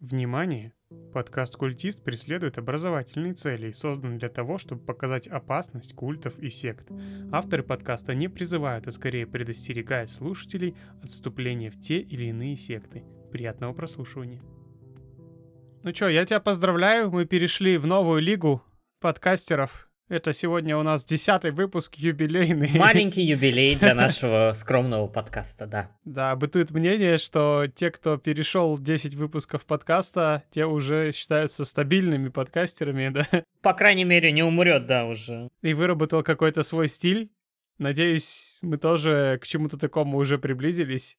Внимание! Подкаст «Культист» преследует образовательные цели и создан для того, чтобы показать опасность культов и сект. Авторы подкаста не призывают, а скорее предостерегают слушателей от вступления в те или иные секты. Приятного прослушивания. Ну чё, я тебя поздравляю, мы перешли в новую лигу подкастеров. Это сегодня у нас десятый выпуск юбилейный. Маленький юбилей для нашего скромного подкаста, да. Да, бытует мнение, что те, кто перешел 10 выпусков подкаста, те уже считаются стабильными подкастерами, да. По крайней мере, не умрет, да, уже. И выработал какой-то свой стиль. Надеюсь, мы тоже к чему-то такому уже приблизились.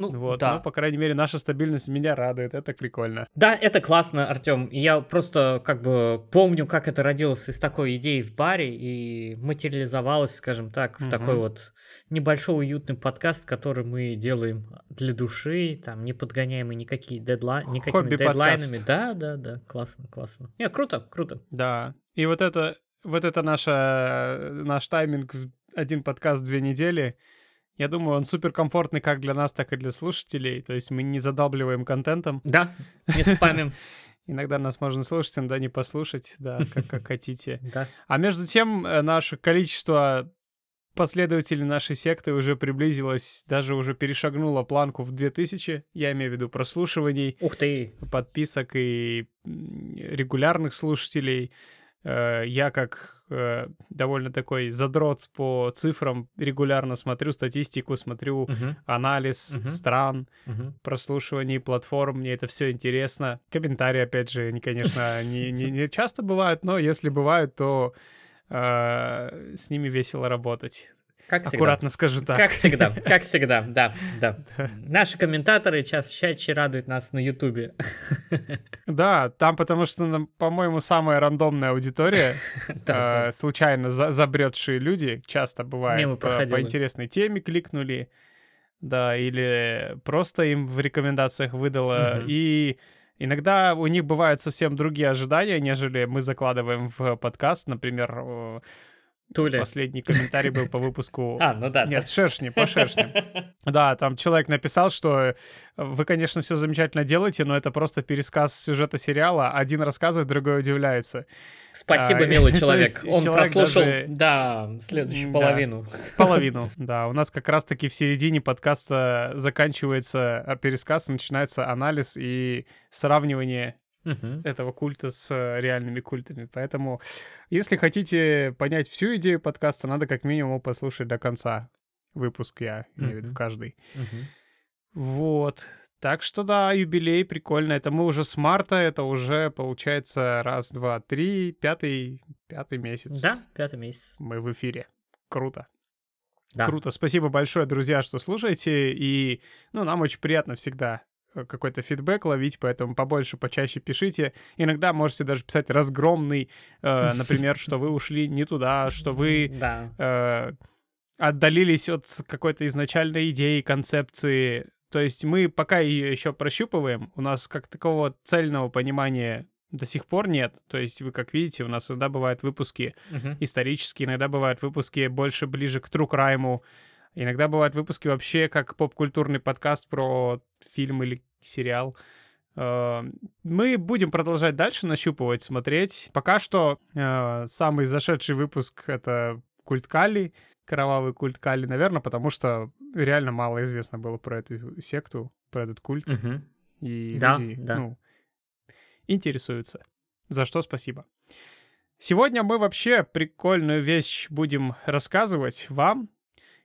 Ну, Вот, да. ну, по крайней мере, наша стабильность меня радует, это прикольно. Да, это классно, Артем. Я просто как бы помню, как это родилось из такой идеи в баре и материализовалось, скажем так, в Мгм. такой вот небольшой уютный подкаст, который мы делаем для души, там не подгоняемый никакие дедла... никакими Хобби-подкаст. дедлайнами. Да, да, да, классно, классно. Не, круто, круто. Да, и вот это, вот это наша, наш тайминг один подкаст две недели. Я думаю, он супер комфортный как для нас, так и для слушателей. То есть мы не задалбливаем контентом. Да, не спамим. Иногда нас можно слушать, иногда не послушать, да, как, как хотите. Да. А между тем, э, наше количество последователей нашей секты уже приблизилось, даже уже перешагнуло планку в 2000, я имею в виду прослушиваний, Ух ты. подписок и регулярных слушателей. Э, Я как э, довольно такой задрот по цифрам регулярно смотрю статистику, смотрю Мгм, анализ Мгм. стран, мгм. прослушиваний платформ, мне это все интересно. Комментарии, опять же, они, конечно, не, не, не часто бывают, но если бывают, то э, с ними весело работать. Как всегда. Аккуратно скажу так. Как всегда, как всегда, да, да. Наши комментаторы час чаще радуют нас на Ютубе. Да, там потому что, ну, по-моему, самая рандомная аудитория, э, случайно за- забредшие люди, часто бывает, Мимо по, интересной теме кликнули, да, или просто им в рекомендациях выдало, и иногда у них бывают совсем другие ожидания, нежели мы закладываем в подкаст, например, Туля. последний комментарий был по выпуску... А, ну да. Нет, шершни, по шершням. Да, там человек написал, что э, вы, конечно, все замечательно делаете, но это просто пересказ сюжета сериала. Один рассказывает, другой удивляется. Спасибо, А, милый человек. Он человек прослушал, даже- да, следующую Да. половину. Половину, да. У нас как раз-таки в середине подкаста заканчивается пересказ, начинается анализ и сравнивание Мгм. этого культа с э, реальными культами. Поэтому, если хотите понять всю идею подкаста, надо как минимум послушать до конца. Выпуск я имею в виду каждый. Мгм. Вот. Так что да, юбилей прикольно. Это мы уже с марта, это уже получается раз, два, три, пятый, пятый месяц. Да, пятый месяц. Мы в эфире. Круто. Да. Круто. Спасибо большое, друзья, что слушаете. И, ну, нам очень приятно всегда какой-то фидбэк ловить, поэтому побольше, почаще пишите. Иногда можете даже писать разгромный, э, например, что вы ушли не туда, что вы э, отдалились от какой-то изначальной идеи, концепции. То есть мы пока ее еще прощупываем, у нас как такого цельного понимания до сих пор нет. То есть вы как видите, у нас иногда бывают выпуски Мгм. исторические, иногда бывают выпуски больше ближе к true crime, иногда бывают выпуски вообще как поп-культурный подкаст про фильм или сериал. Э, Мы будем продолжать дальше нащупывать, смотреть. Пока что э, самый зашедший выпуск — это культ Кали, кровавый культ Кали, наверное, потому что реально мало известно было про эту секту, про этот культ. Мгм. И Да, люди, да. ну, интересуются. За что спасибо. Сегодня мы вообще прикольную вещь будем рассказывать вам.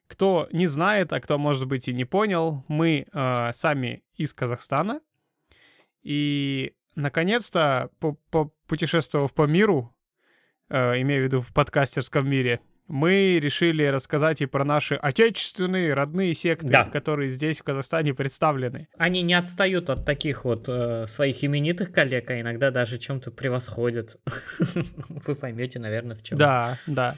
Кто не знает, а кто, может быть, и не понял, мы э, сами из Казахстана. И, наконец-то, путешествовав по миру, э, имею в виду в подкастерском мире, мы решили рассказать и про наши отечественные родные секты, Да. которые здесь, в Казахстане, представлены. Они не отстают от таких вот э, своих именитых коллег, а иногда даже чем-то превосходят. Вы поймете, наверное, в чем. Да, да.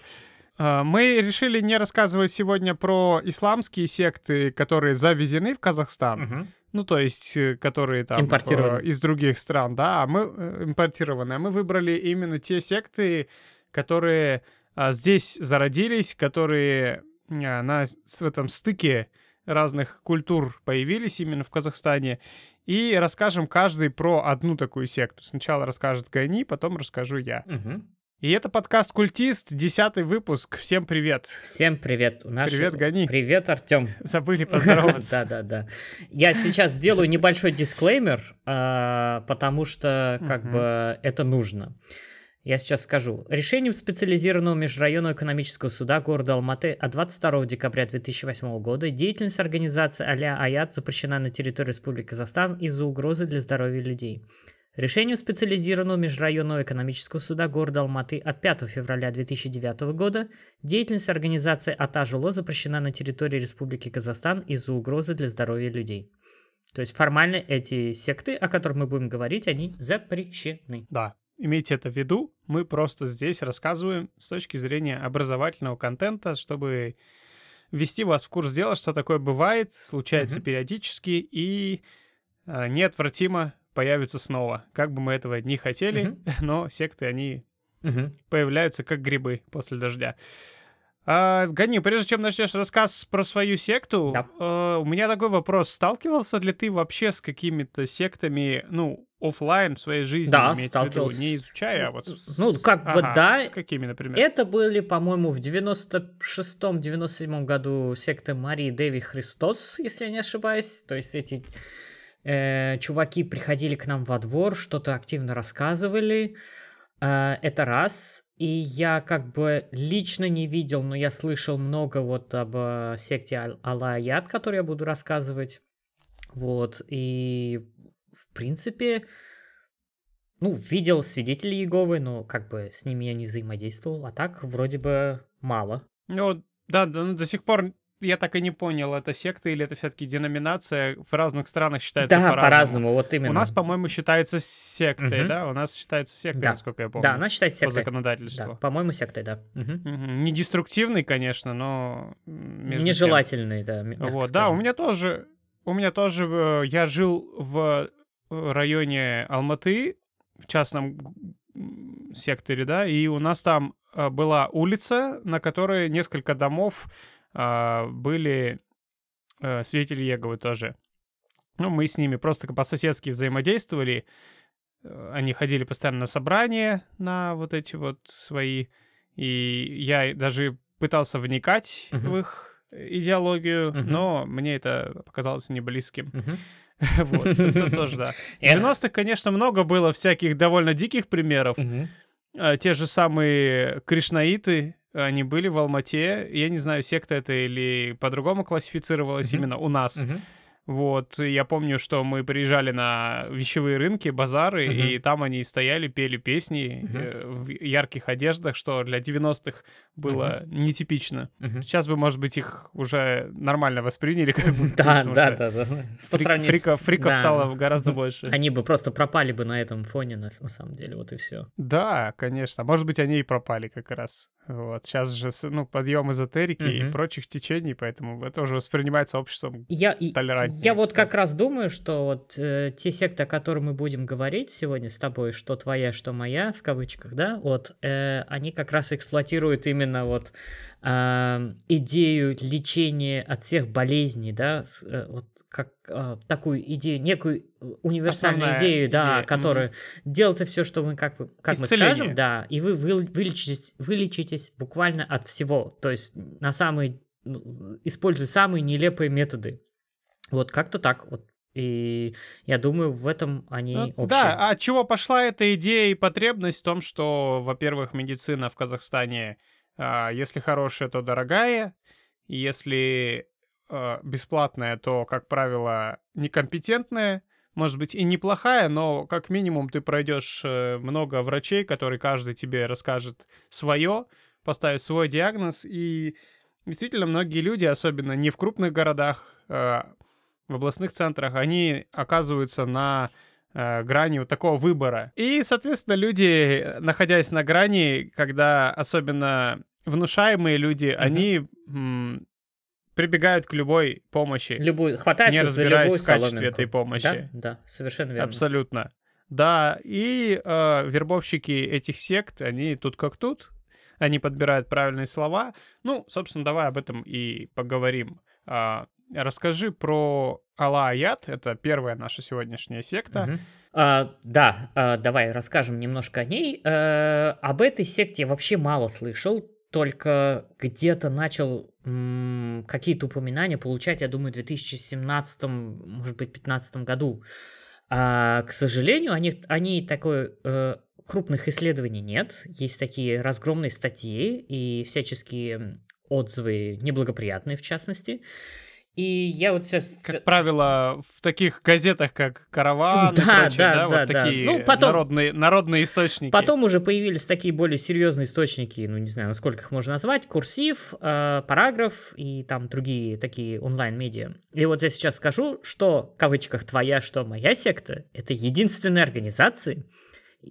А, Мы решили не рассказывать сегодня про исламские секты, которые завезены в Казахстан, Мгм. ну, то есть, э, которые там Импортированы. э, из других стран, да, а мы э, импортированы. А мы выбрали именно те секты, которые здесь зародились, которые на в этом стыке разных культур появились именно в Казахстане. И расскажем каждый про одну такую секту. Сначала расскажет Гани, потом расскажу я. Мгм. И это подкаст «Культист», десятый выпуск. Всем привет. Всем привет. У нас Привет, Гани. Привет, Артем. Забыли поздороваться. Да, да, да. Я сейчас сделаю небольшой дисклеймер, а, потому что как бы это нужно. Я сейчас скажу. Решением специализированного межрайонного экономического суда города Алматы от 22 декабря 2008 года деятельность организации а-ля Аят запрещена на территории Республики Казахстан из-за угрозы для здоровья людей. Решением специализированного межрайонного экономического суда города Алматы от 5 февраля 2009 года деятельность организации Атажуло запрещена на территории Республики Казахстан из-за угрозы для здоровья людей. То есть формально эти секты, о которых мы будем говорить, они запрещены. Да, имейте это в виду. Мы просто здесь рассказываем с точки зрения образовательного контента, чтобы ввести вас в курс дела, что такое бывает, случается Мгм. периодически и э, неотвратимо появится снова. Как бы мы этого не хотели, Мгм. но секты, они Мгм. появляются как грибы после дождя. А, Гани, прежде чем начнешь рассказ про свою секту, Да. э, у меня такой вопрос. Сталкивался ли ты вообще с какими-то сектами, ну, оффлайн в своей жизни, Да, в виду, сталкивался. не изучая, а вот... с- Ну, как бы ага, да. С какими, например? Это были, по-моему, в 96-97 году секты Марии Деви Христос, если я не ошибаюсь. То есть эти э, чуваки приходили к нам во двор, что-то активно рассказывали. Э, это раз. И я как бы лично не видел, но я слышал много вот об э, секте Ал- Алля-Аят, которую я буду рассказывать. Вот. И в принципе, ну, видел свидетелей Иеговы, но как бы с ними я не взаимодействовал, а так вроде бы мало. Ну, да, да, ну, до сих пор я так и не понял, это секта или это все-таки деноминация. В разных странах считается да, по-разному. по-разному, вот именно. У нас, по-моему, считается сектой, Мгм. да? У нас считается сектой, Да. насколько я помню. Да, она считается по сектой. законодательству. Да, по-моему, сектой, да. Мгм. Мгм. Не деструктивный, конечно, но между тем. Нежелательный, да. Вот, да, у скажем. меня тоже, у меня тоже, э, я жил в э, районе Алматы, в частном секторе, да, и у нас там э, была улица, на которой несколько домов были э, свидетели Еговы тоже. Ну, мы с ними просто по-соседски взаимодействовали. Э, Они ходили постоянно на собрания, на вот эти вот свои. И я даже пытался вникать Мгм. в их идеологию, Мгм. но мне это показалось неблизким. Мгм. Вот, это тоже, да. В Эх. 90-х, конечно, много было всяких довольно диких примеров. Э, Те же самые кришнаиты, они были в Алмате. Я не знаю, секта это или по-другому классифицировалось Мгм. именно у нас. Мгм. Вот, я помню, что мы приезжали на вещевые рынки, базары, Мгм. и там они стояли, пели песни э, в ярких одеждах, что для 90-х было нетипично. Мгм. Сейчас бы, может быть, их уже нормально восприняли. как бы, Да, да, да, да. По сравнению фриков, фриков да. стало гораздо больше. Они бы просто пропали бы на этом фоне, на, на самом деле, вот и все. Да, конечно. Может быть, они и пропали как раз. Вот. Сейчас же, ну, подъем эзотерики и Мгм. прочих течений, поэтому это уже воспринимается обществом. Я, и- Толерантнее, я вот как раз думаю, что вот э, те секты, о которых мы будем говорить сегодня с тобой, что твоя, что моя, в кавычках, да, вот, э, они как раз эксплуатируют именно вот а, идею лечения от всех болезней, да, с, э, вот как а, такую идею, некую универсальную Основная идею, да, идея, которая делайте все, что вы, как, как мы скажем, да, и вы выл- вылечитесь, вылечитесь буквально от всего, то есть на самые, ну, используя самые нелепые методы. Вот как-то так вот. И я думаю, в этом они Ну, общие. Да, а от чего пошла эта идея и потребность в том, что, во-первых, медицина в Казахстане, а, если хорошая, то дорогая, если бесплатная, то, как правило, некомпетентная, может быть, и неплохая, но как минимум ты пройдешь э, много врачей, которые каждый тебе расскажет свое, поставит свой диагноз, и действительно многие люди, особенно не в крупных городах, а, в областных центрах, они оказываются на э, грани вот такого выбора. И, соответственно, люди, э, находясь на грани, когда особенно внушаемые люди, они м, прибегают к любой помощи, Любую, хватается не за разбираясь любую в качестве соломинку. этой помощи. Да, да, совершенно верно. Абсолютно. Да, и э, вербовщики этих сект, они тут как тут, они подбирают правильные слова. Ну, собственно, давай об этом и поговорим. А, расскажи про Алла Аят, это первая наша сегодняшняя секта. Мгм. А, да, а, давай расскажем немножко о ней. Э, об этой секте я вообще мало слышал, только где-то начал какие-то упоминания получать, я думаю, в 2017, может быть, 2015 году. А, к сожалению, они, они такой э, крупных исследований нет. Есть такие разгромные статьи и всяческие отзывы неблагоприятные, в частности. И я вот сейчас... Как правило, в таких газетах, как «Караван» и Да, прочее, да, да, да, вот да. такие Ну, потом- народные, народные источники. Потом уже появились такие более серьезные источники, ну не знаю, насколько их можно назвать, курсив, э, параграф и там другие такие онлайн-медиа. И вот я сейчас скажу, что в кавычках твоя, что моя секта, это единственные организации,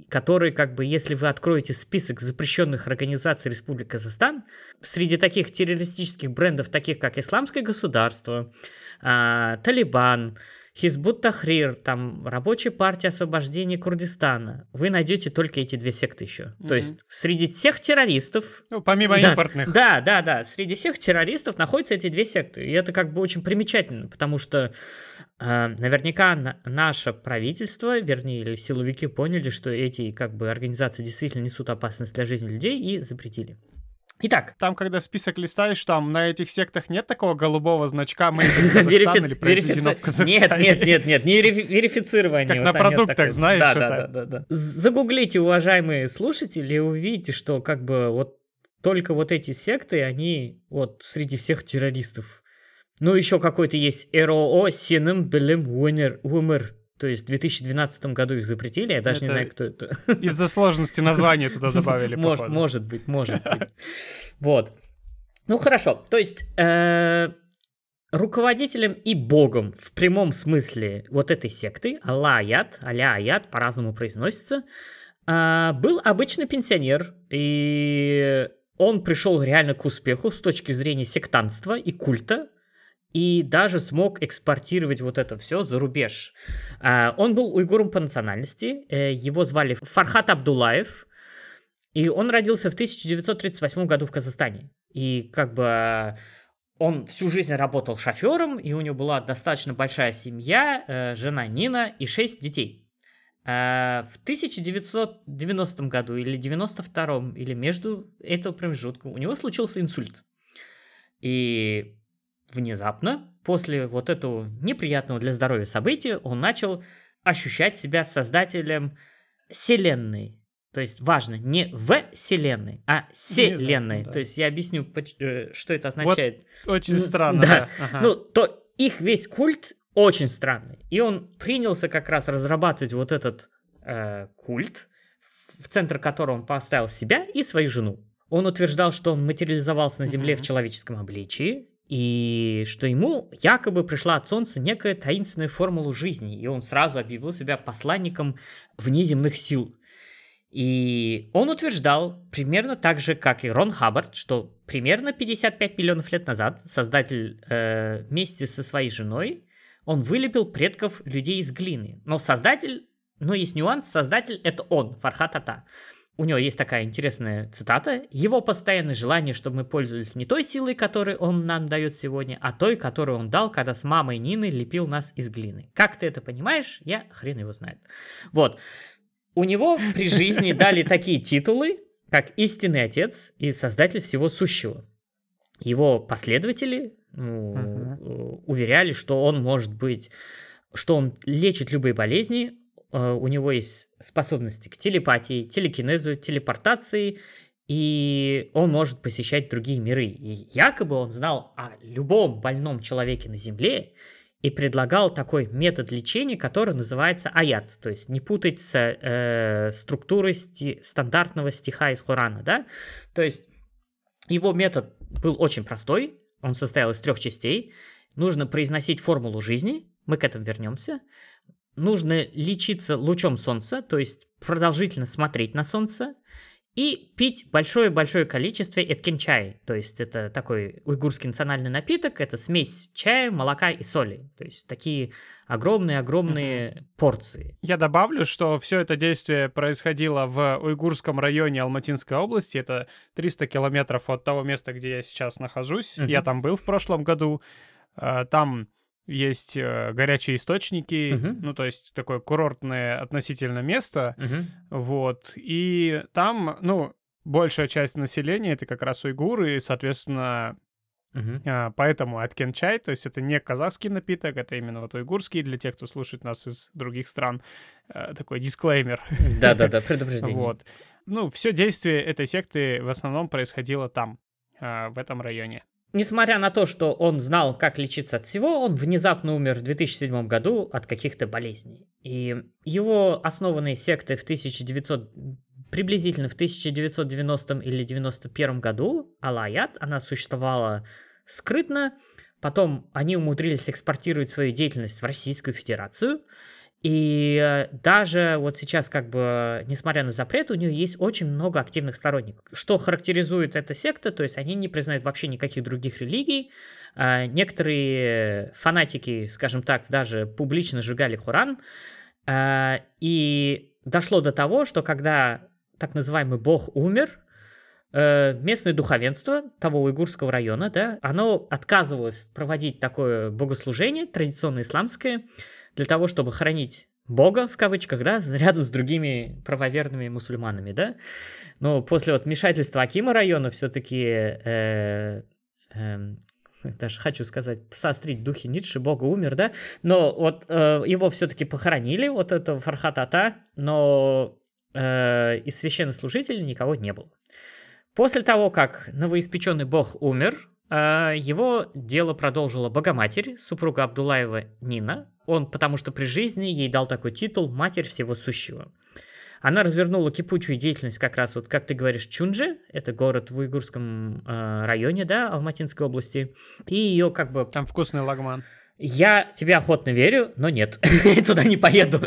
которые, как бы, если вы откроете список запрещенных организаций Республики Казахстан, среди таких террористических брендов, таких как Исламское государство, а, Талибан, Хизбут Тахрир, там, Рабочая партия освобождения Курдистана, вы найдете только эти две секты еще. Мгм. То есть среди всех террористов, Ну, помимо Да, импортных. да, да, да. Среди всех террористов находятся эти две секты. И это как бы очень примечательно, потому что э, наверняка на- наше правительство, вернее, или силовики поняли, что эти как бы организации действительно несут опасность для жизни людей и запретили. Итак, Там, когда список листаешь, там на этих сектах нет такого голубого значка «Made in Kazakhstan» верифи- или «Произведено в Казахстане». Нет, нет, нет, нет, не верифи- верифицирование. Как на продуктах, знаешь, да, да, да, да. Загуглите, уважаемые слушатели, и увидите, что как бы вот только вот эти секты, они вот среди всех террористов. Ну, еще какой-то есть РОО Синем Белем Умер. То есть в 2012 году их запретили, я даже не Это знаю, кто это. Из-за сложности названия туда добавили, Мож- походу. Может быть, может быть. Вот. Ну хорошо, то есть э, руководителем и богом в прямом смысле вот этой секты, Алла Аят, Аля Аят, по-разному произносится, а, был обычный пенсионер, и он пришел реально к успеху с точки зрения сектантства и культа, и даже смог экспортировать вот это все за рубеж. А, Он был уйгуром по национальности, э, его звали Фархат Абдулаев, и он родился в 1938 году в Казахстане. И как бы он всю жизнь работал шофером, и у него была достаточно большая семья, э, жена Нина и шесть детей. Э, В 1990 году или 92 или между этого промежутка у него случился инсульт. И внезапно, после вот этого неприятного для здоровья события, он начал ощущать себя создателем Вселенной. То есть важно не в Вселенной, а Вселенной. да. То есть я объясню, э, что это означает. Очень Н- странно, да. да. Ага. Ну, то их весь культ очень странный. И он принялся как раз разрабатывать вот этот э, культ, в центр которого он поставил себя и свою жену. Он утверждал, что он материализовался на Земле Мгм. в человеческом обличии, и что ему якобы пришла от Солнца некая таинственная формула жизни, и он сразу объявил себя посланником внеземных сил. И он утверждал, примерно так же, как и Рон Хаббард, что примерно 55 миллионов лет назад создатель э, вместе со своей женой, он вылепил предков людей из глины. Но создатель, но есть нюанс, создатель это он, Фархат Ата. У него есть такая интересная цитата. Его постоянное желание, чтобы мы пользовались не той силой, которую он нам дает сегодня, а той, которую он дал, когда с мамой Нины лепил нас из глины. Как ты это понимаешь, я хрен его знает. Вот. У него при жизни дали такие титулы, как истинный отец и создатель всего сущего. Его последователи ну, э, уверяли, что он может быть, что он лечит любые болезни, у него есть способности к телепатии, телекинезу, телепортации, и он может посещать другие миры. И якобы он знал о любом больном человеке на Земле и предлагал такой метод лечения, который называется аят, то есть не путать с э, структурой сти- стандартного стиха из Корана, да? То есть его метод был очень простой, он состоял из трех частей. Нужно произносить формулу жизни, мы к этому вернемся. Нужно лечиться лучом солнца, то есть продолжительно смотреть на солнце. И пить большое-большое количество эткин чая. То есть это такой уйгурский национальный напиток. Это смесь чая, молока и соли. То есть такие огромные-огромные порции. Я добавлю, что все это действие происходило в уйгурском районе Алматинской области. Это 300 километров от того места, где я сейчас нахожусь. Мгм. Я там был в прошлом году. А, Там есть э, горячие источники, Мгм. ну, то есть такое курортное относительно место, Мгм. вот, и там, ну, большая часть населения — это как раз уйгуры, и, соответственно, Мгм. а, поэтому аткен чай, то есть это не казахский напиток, это именно вот уйгурский, для тех, кто слушает нас из других стран, э, такой дисклеймер. Да-да-да, предупреждение. Вот. Ну, все действие этой секты в основном происходило там, а, в этом районе. Несмотря на то, что он знал, как лечиться от всего, он внезапно умер в 2007 году от каких-то болезней. И его основанные секты в 1900 приблизительно в 1990 или 91 году, Алаят, она существовала скрытно, потом они умудрились экспортировать свою деятельность в Российскую Федерацию, и э, даже вот сейчас, как бы, несмотря на запрет, у нее есть очень много активных сторонников. Что характеризует эта секта, то есть они не признают вообще никаких других религий. А, Некоторые фанатики, скажем так, даже публично сжигали Хуран. А, И дошло до того, что когда так называемый бог умер, э, местное духовенство того уйгурского района, да, оно отказывалось проводить такое богослужение, традиционно исламское, для того, чтобы хранить Бога, в кавычках, да, рядом с другими правоверными мусульманами, да. Но после вот вмешательства Акима района все-таки даже хочу сказать, сострить духи Ницше, Бога умер, да, но вот э, его все-таки похоронили, вот этого Фархатата, но э, из священнослужителей никого не было. После того, как новоиспеченный бог умер, э, его дело продолжила Богоматерь, супруга Абдулаева Нина. Он, потому что при жизни ей дал такой титул «Матерь всего сущего». Она развернула кипучую деятельность как раз, вот как ты говоришь, Чунже, это город в уйгурском э, районе, да, Алматинской области, и ее как бы... Там вкусный лагман. Я тебе охотно верю, но нет, туда не поеду.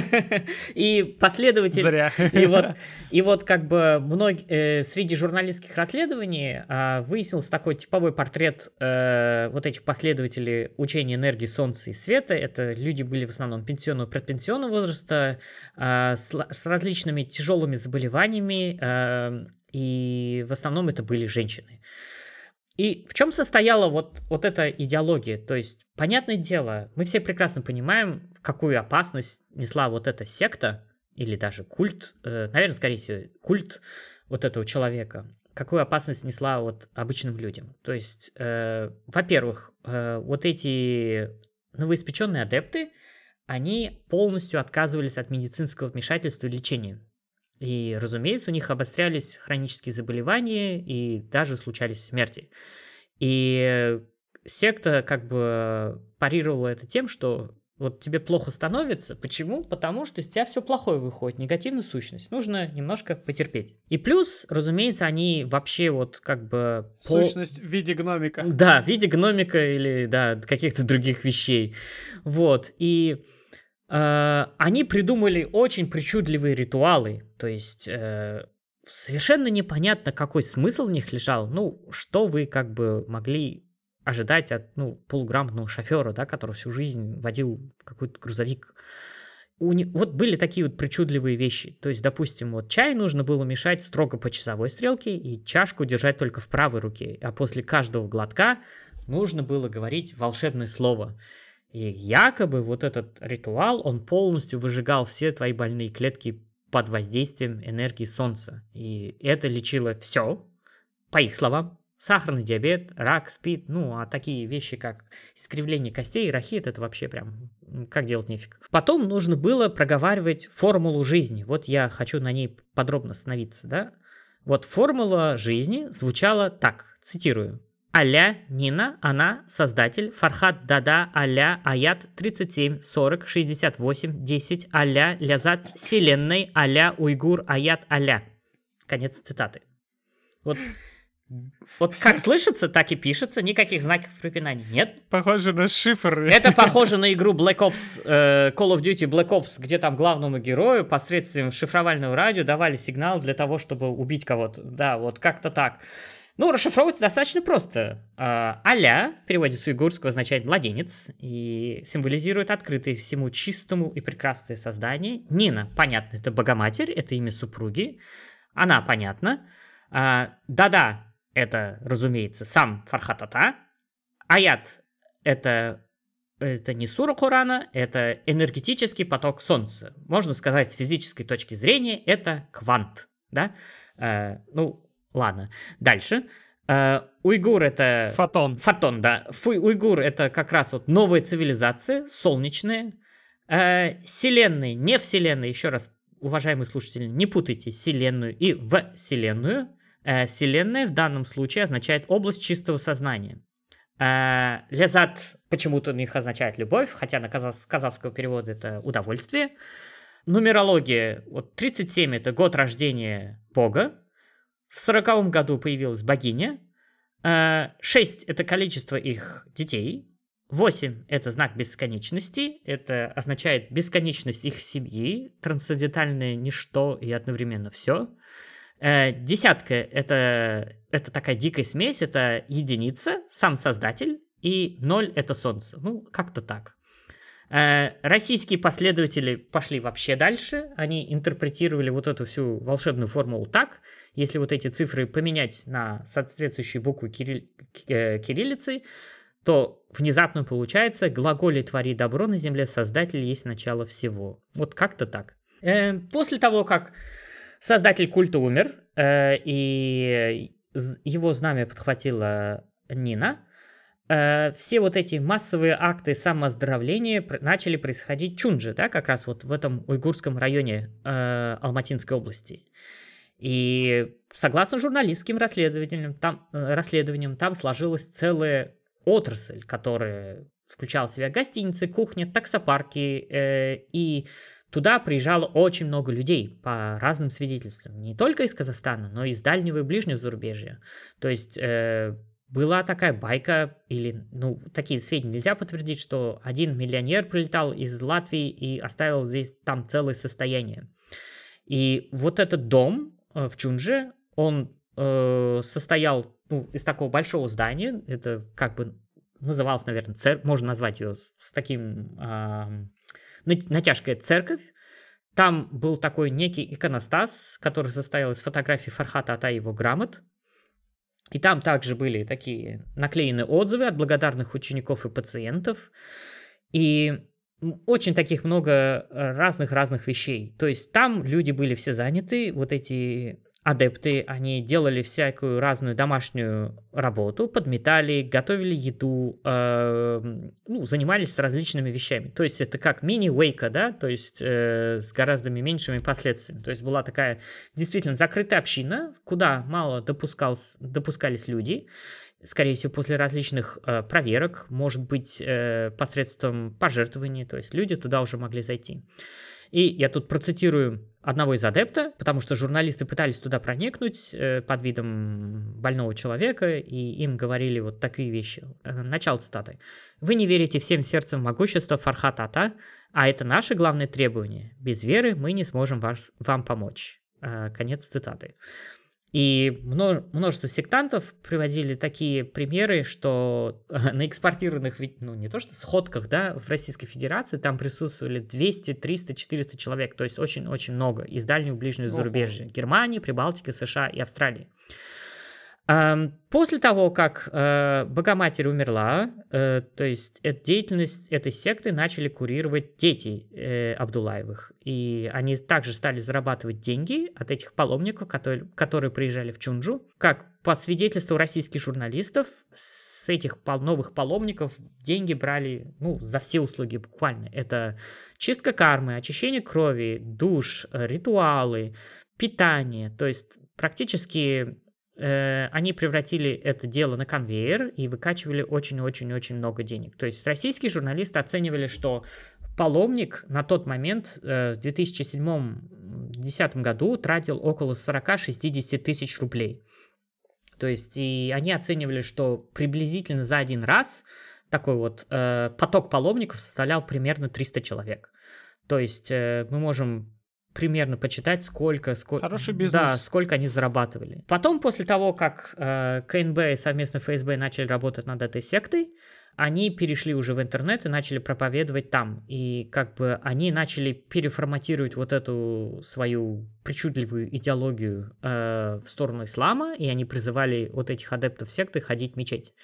И последователь... Зря. И вот, и вот как бы мног... э, среди журналистских расследований а, выяснился такой типовой портрет э, вот этих последователей учения энергии Солнца и Света. Это люди были в основном пенсионного, предпенсионного возраста, а, с, с различными тяжелыми заболеваниями, а, и в основном это были женщины. И в чем состояла вот, вот эта идеология? То есть, понятное дело, мы все прекрасно понимаем, какую опасность несла вот эта секта, или даже культ, э, наверное, скорее всего, культ вот этого человека, какую опасность несла вот обычным людям. То есть, э, во-первых, э, вот эти новоиспеченные адепты, они полностью отказывались от медицинского вмешательства и лечения. И, разумеется, у них обострялись хронические заболевания и даже случались смерти. И секта как бы парировала это тем, что вот тебе плохо становится. Почему? Потому что из тебя все плохое выходит, негативная сущность. Нужно немножко потерпеть. И плюс, разумеется, они вообще вот как бы... по- Сущность в виде гномика. да, в виде гномика или, да, каких-то других вещей. Вот, и э, они придумали очень причудливые ритуалы, то есть э, совершенно непонятно, какой смысл в них лежал, ну, что вы как бы могли ожидать от, ну, полуграмотного шофера, да, который всю жизнь водил какой-то грузовик. У не- Вот были такие вот причудливые вещи. То есть, допустим, вот чай нужно было мешать строго по часовой стрелке и чашку держать только в правой руке, а после каждого глотка нужно было говорить волшебное слово. И якобы вот этот ритуал, он полностью выжигал все твои больные клетки под воздействием энергии солнца. И это лечило все, по их словам. Сахарный диабет, рак, спид, ну, а такие вещи, как искривление костей рахит, это вообще прям как делать нефиг. Потом нужно было проговаривать формулу жизни. Вот я хочу на ней подробно остановиться, да. Вот формула жизни звучала так, цитирую. Аля Нина, она создатель, Фархат Дада, Аля Аят 37, 40, 68, 10, Аля Лязат Вселенной, Аля Уйгур Аят Аля. Конец цитаты. Вот, вот как слышится, так и пишется, никаких знаков препинания нет. Похоже на шифр. Это похоже на игру Black Ops, э, Call of Duty Black Ops, где там главному герою посредством шифровального радио давали сигнал для того, чтобы убить кого-то. Да, вот как-то так. Ну, расшифровывается достаточно просто. А, Аля, в переводе с уйгурского, означает «младенец» и символизирует открытое всему чистому и прекрасное создание. Нина, понятно, это Богоматерь, это имя супруги. Она, понятно. А, Да-да, это, разумеется, сам Фархатата. Аят это это не сура Корана, это энергетический поток Солнца. Можно сказать, с физической точки зрения, это квант. Да? Э, ну, ладно. Дальше. Э, уйгур это... Фотон. Фотон, да. Фу, уйгур это как раз вот новая цивилизация, солнечная. Э, вселенная, не вселенная, еще раз, уважаемые слушатели, не путайте вселенную и в вселенную. Э, вселенная в данном случае означает область чистого сознания. Э, лязат почему-то у них означает любовь, хотя на казах, казахского перевода это удовольствие. Нумерология, вот 37 это год рождения Бога, в 40 году появилась богиня, 6 э, это количество их детей, 8 это знак бесконечности, это означает бесконечность их семьи, трансцендентальное ничто и одновременно все. Э, десятка это, это такая дикая смесь, это единица, сам создатель, и 0 это солнце. Ну, как-то так. Э, российские последователи пошли вообще дальше. Они интерпретировали вот эту всю волшебную формулу так. Если вот эти цифры поменять на соответствующие буквы кирилл... Э, кириллицы, то внезапно получается глаголе «твори добро на земле, создатель есть начало всего». Вот как-то так. После того, как Создатель культа умер, э, и его знамя подхватила Нина. Э, все вот эти массовые акты самооздоровления начали происходить в Чунже, да, как раз вот в этом уйгурском районе э, Алматинской области. И согласно журналистским расследованиям, там, расследованиям, там сложилась целая отрасль, которая включала в себя гостиницы, кухни, таксопарки э, и Туда приезжало очень много людей по разным свидетельствам, не только из Казахстана, но и из дальнего и ближнего зарубежья. То есть э, была такая байка, или, ну, такие сведения нельзя подтвердить, что один миллионер прилетал из Латвии и оставил здесь там целое состояние. И вот этот дом э, в Чунже, он э, состоял ну, из такого большого здания, это как бы называлось, наверное, церковь, можно назвать ее с таким... Э, натяжкая церковь. Там был такой некий иконостас, который состоял из фотографий Фархата Ата и его грамот. И там также были такие наклеены отзывы от благодарных учеников и пациентов. И очень таких много разных-разных вещей. То есть там люди были все заняты, вот эти адепты, они делали всякую разную домашнюю работу, подметали, готовили еду, э, ну, занимались различными вещами. То есть это как мини-вейка, да, то есть э, с гораздо меньшими последствиями. То есть была такая действительно закрытая община, куда мало допускался, допускались люди, скорее всего, после различных э, проверок, может быть, э, посредством пожертвований, то есть люди туда уже могли зайти. И я тут процитирую одного из адепта, потому что журналисты пытались туда проникнуть э, под видом больного человека, и им говорили вот такие вещи. Э, начало цитаты. «Вы не верите всем сердцем в могущество Фархатата, а это наше главное требование. Без веры мы не сможем вас, вам помочь». Э, конец цитаты. И множество сектантов приводили такие примеры, что на экспортированных, ну не то что сходках, да, в Российской Федерации там присутствовали 200, 300, 400 человек, то есть очень-очень много из дальнего и ближнего зарубежья. Германии, Прибалтики, США и Австралии. После того, как э, Богоматерь умерла, э, то есть деятельность этой секты начали курировать дети э, Абдулаевых. И они также стали зарабатывать деньги от этих паломников, которые, которые приезжали в Чунджу. Как по свидетельству российских журналистов, с этих новых паломников деньги брали ну, за все услуги буквально. Это чистка кармы, очищение крови, душ, ритуалы, питание. То есть практически они превратили это дело на конвейер и выкачивали очень-очень-очень много денег. То есть российские журналисты оценивали, что паломник на тот момент э, в 2007-2010 году тратил около 40-60 тысяч рублей. То есть и они оценивали, что приблизительно за один раз такой вот э, поток паломников составлял примерно 300 человек. То есть э, мы можем примерно почитать, сколько, сколько, Хороший бизнес. Да, сколько они зарабатывали. Потом, после того, как э, КНБ и совместно ФСБ начали работать над этой сектой, они перешли уже в интернет и начали проповедовать там. И как бы они начали переформатировать вот эту свою причудливую идеологию э, в сторону ислама, и они призывали вот этих адептов секты ходить в мечеть.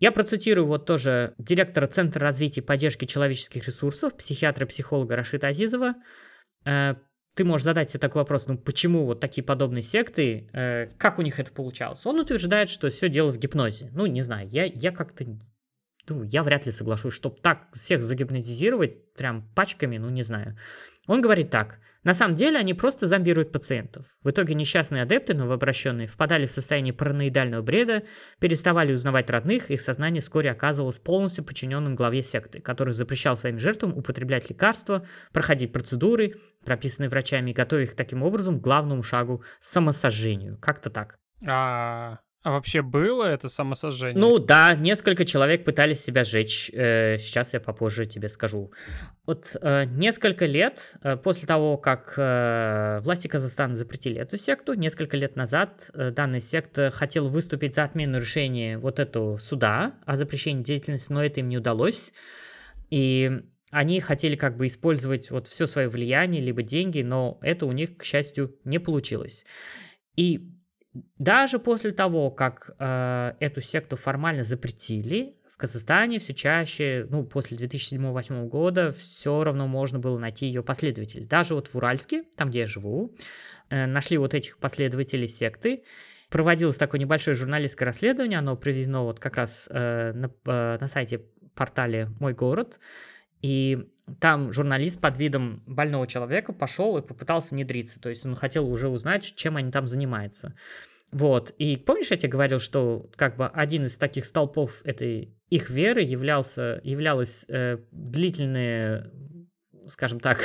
Я процитирую вот тоже директора Центра развития и поддержки человеческих ресурсов, психиатра-психолога Рашида Азизова. Э, ты можешь задать себе такой вопрос, ну почему вот такие подобные секты, э, как у них это получалось? Он утверждает, что все дело в гипнозе. Ну, не знаю, я, я как-то ну, я вряд ли соглашусь, чтобы так всех загипнотизировать прям пачками, ну, не знаю. Он говорит так. На самом деле они просто зомбируют пациентов. В итоге несчастные адепты, новообращенные, впадали в состояние параноидального бреда, переставали узнавать родных, их сознание вскоре оказывалось полностью подчиненным главе секты, который запрещал своим жертвам употреблять лекарства, проходить процедуры, прописанные врачами, и готовя их таким образом к главному шагу самосожжению. Как-то так. А, а вообще было это самосожжение? Ну да, несколько человек пытались себя сжечь. Э, сейчас я попозже тебе скажу. Вот э, несколько лет э, после того, как власти Казахстана запретили эту секту, несколько лет назад данная секта хотела выступить за отмену решения вот этого суда о запрещении деятельности, но это им не удалось. И они хотели как бы использовать вот все свое влияние, либо деньги, но это у них, к счастью, не получилось. И даже после того, как э, эту секту формально запретили, в Казахстане все чаще, ну, после 2007-2008 года, все равно можно было найти ее последователей. Даже вот в Уральске, там, где я живу, э, нашли вот этих последователей секты. Проводилось такое небольшое журналистское расследование, оно проведено вот как раз э, на, э, на сайте портале «Мой город», и там журналист под видом больного человека пошел и попытался внедриться. То есть он хотел уже узнать, чем они там занимаются. Вот. И помнишь, я тебе говорил, что как бы один из таких столпов этой их веры являлся, являлось э, длительное, скажем так,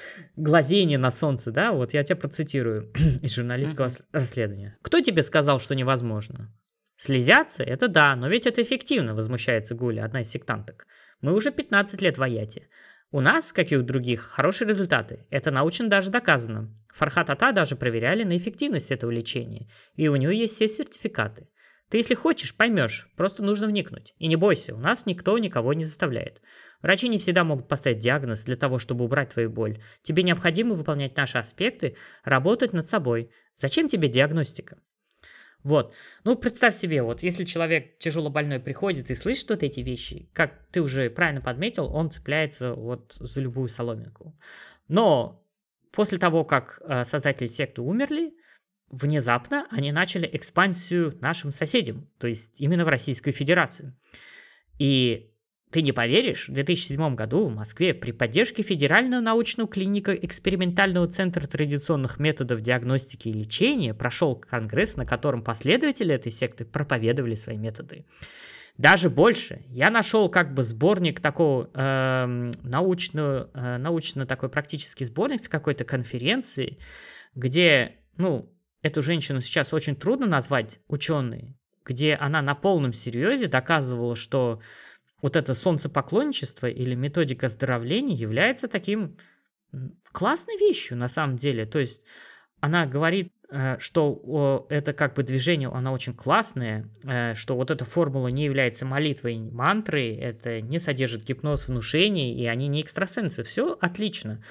глазение на солнце, да? Вот я тебя процитирую из журналистского uh-huh. расследования. Кто тебе сказал, что невозможно? Слезятся? Это да, но ведь это эффективно, возмущается Гуля, одна из сектанток. Мы уже 15 лет в Аяте. У нас, как и у других, хорошие результаты. Это научно даже доказано. Фархат Ата даже проверяли на эффективность этого лечения. И у него есть все сертификаты. Ты, если хочешь, поймешь. Просто нужно вникнуть. И не бойся, у нас никто никого не заставляет. Врачи не всегда могут поставить диагноз для того, чтобы убрать твою боль. Тебе необходимо выполнять наши аспекты, работать над собой. Зачем тебе диагностика? Вот. Ну, представь себе, вот если человек тяжело больной приходит и слышит вот эти вещи, как ты уже правильно подметил, он цепляется вот за любую соломинку. Но после того, как э, создатели секты умерли, внезапно они начали экспансию нашим соседям, то есть именно в Российскую Федерацию. И ты не поверишь, в 2007 году в Москве при поддержке Федерального научного клиника экспериментального центра традиционных методов диагностики и лечения прошел конгресс, на котором последователи этой секты проповедовали свои методы. Даже больше. Я нашел как бы сборник такого э, научную, э, научно такой практический сборник с какой-то конференции, где, ну, эту женщину сейчас очень трудно назвать ученой, где она на полном серьезе доказывала, что вот это солнцепоклонничество или методика оздоровления является таким классной вещью на самом деле. То есть она говорит, э, что это как бы движение, оно очень классное, э, что вот эта формула не является молитвой, мантрой, это не содержит гипноз, внушений, и они не экстрасенсы. Все отлично.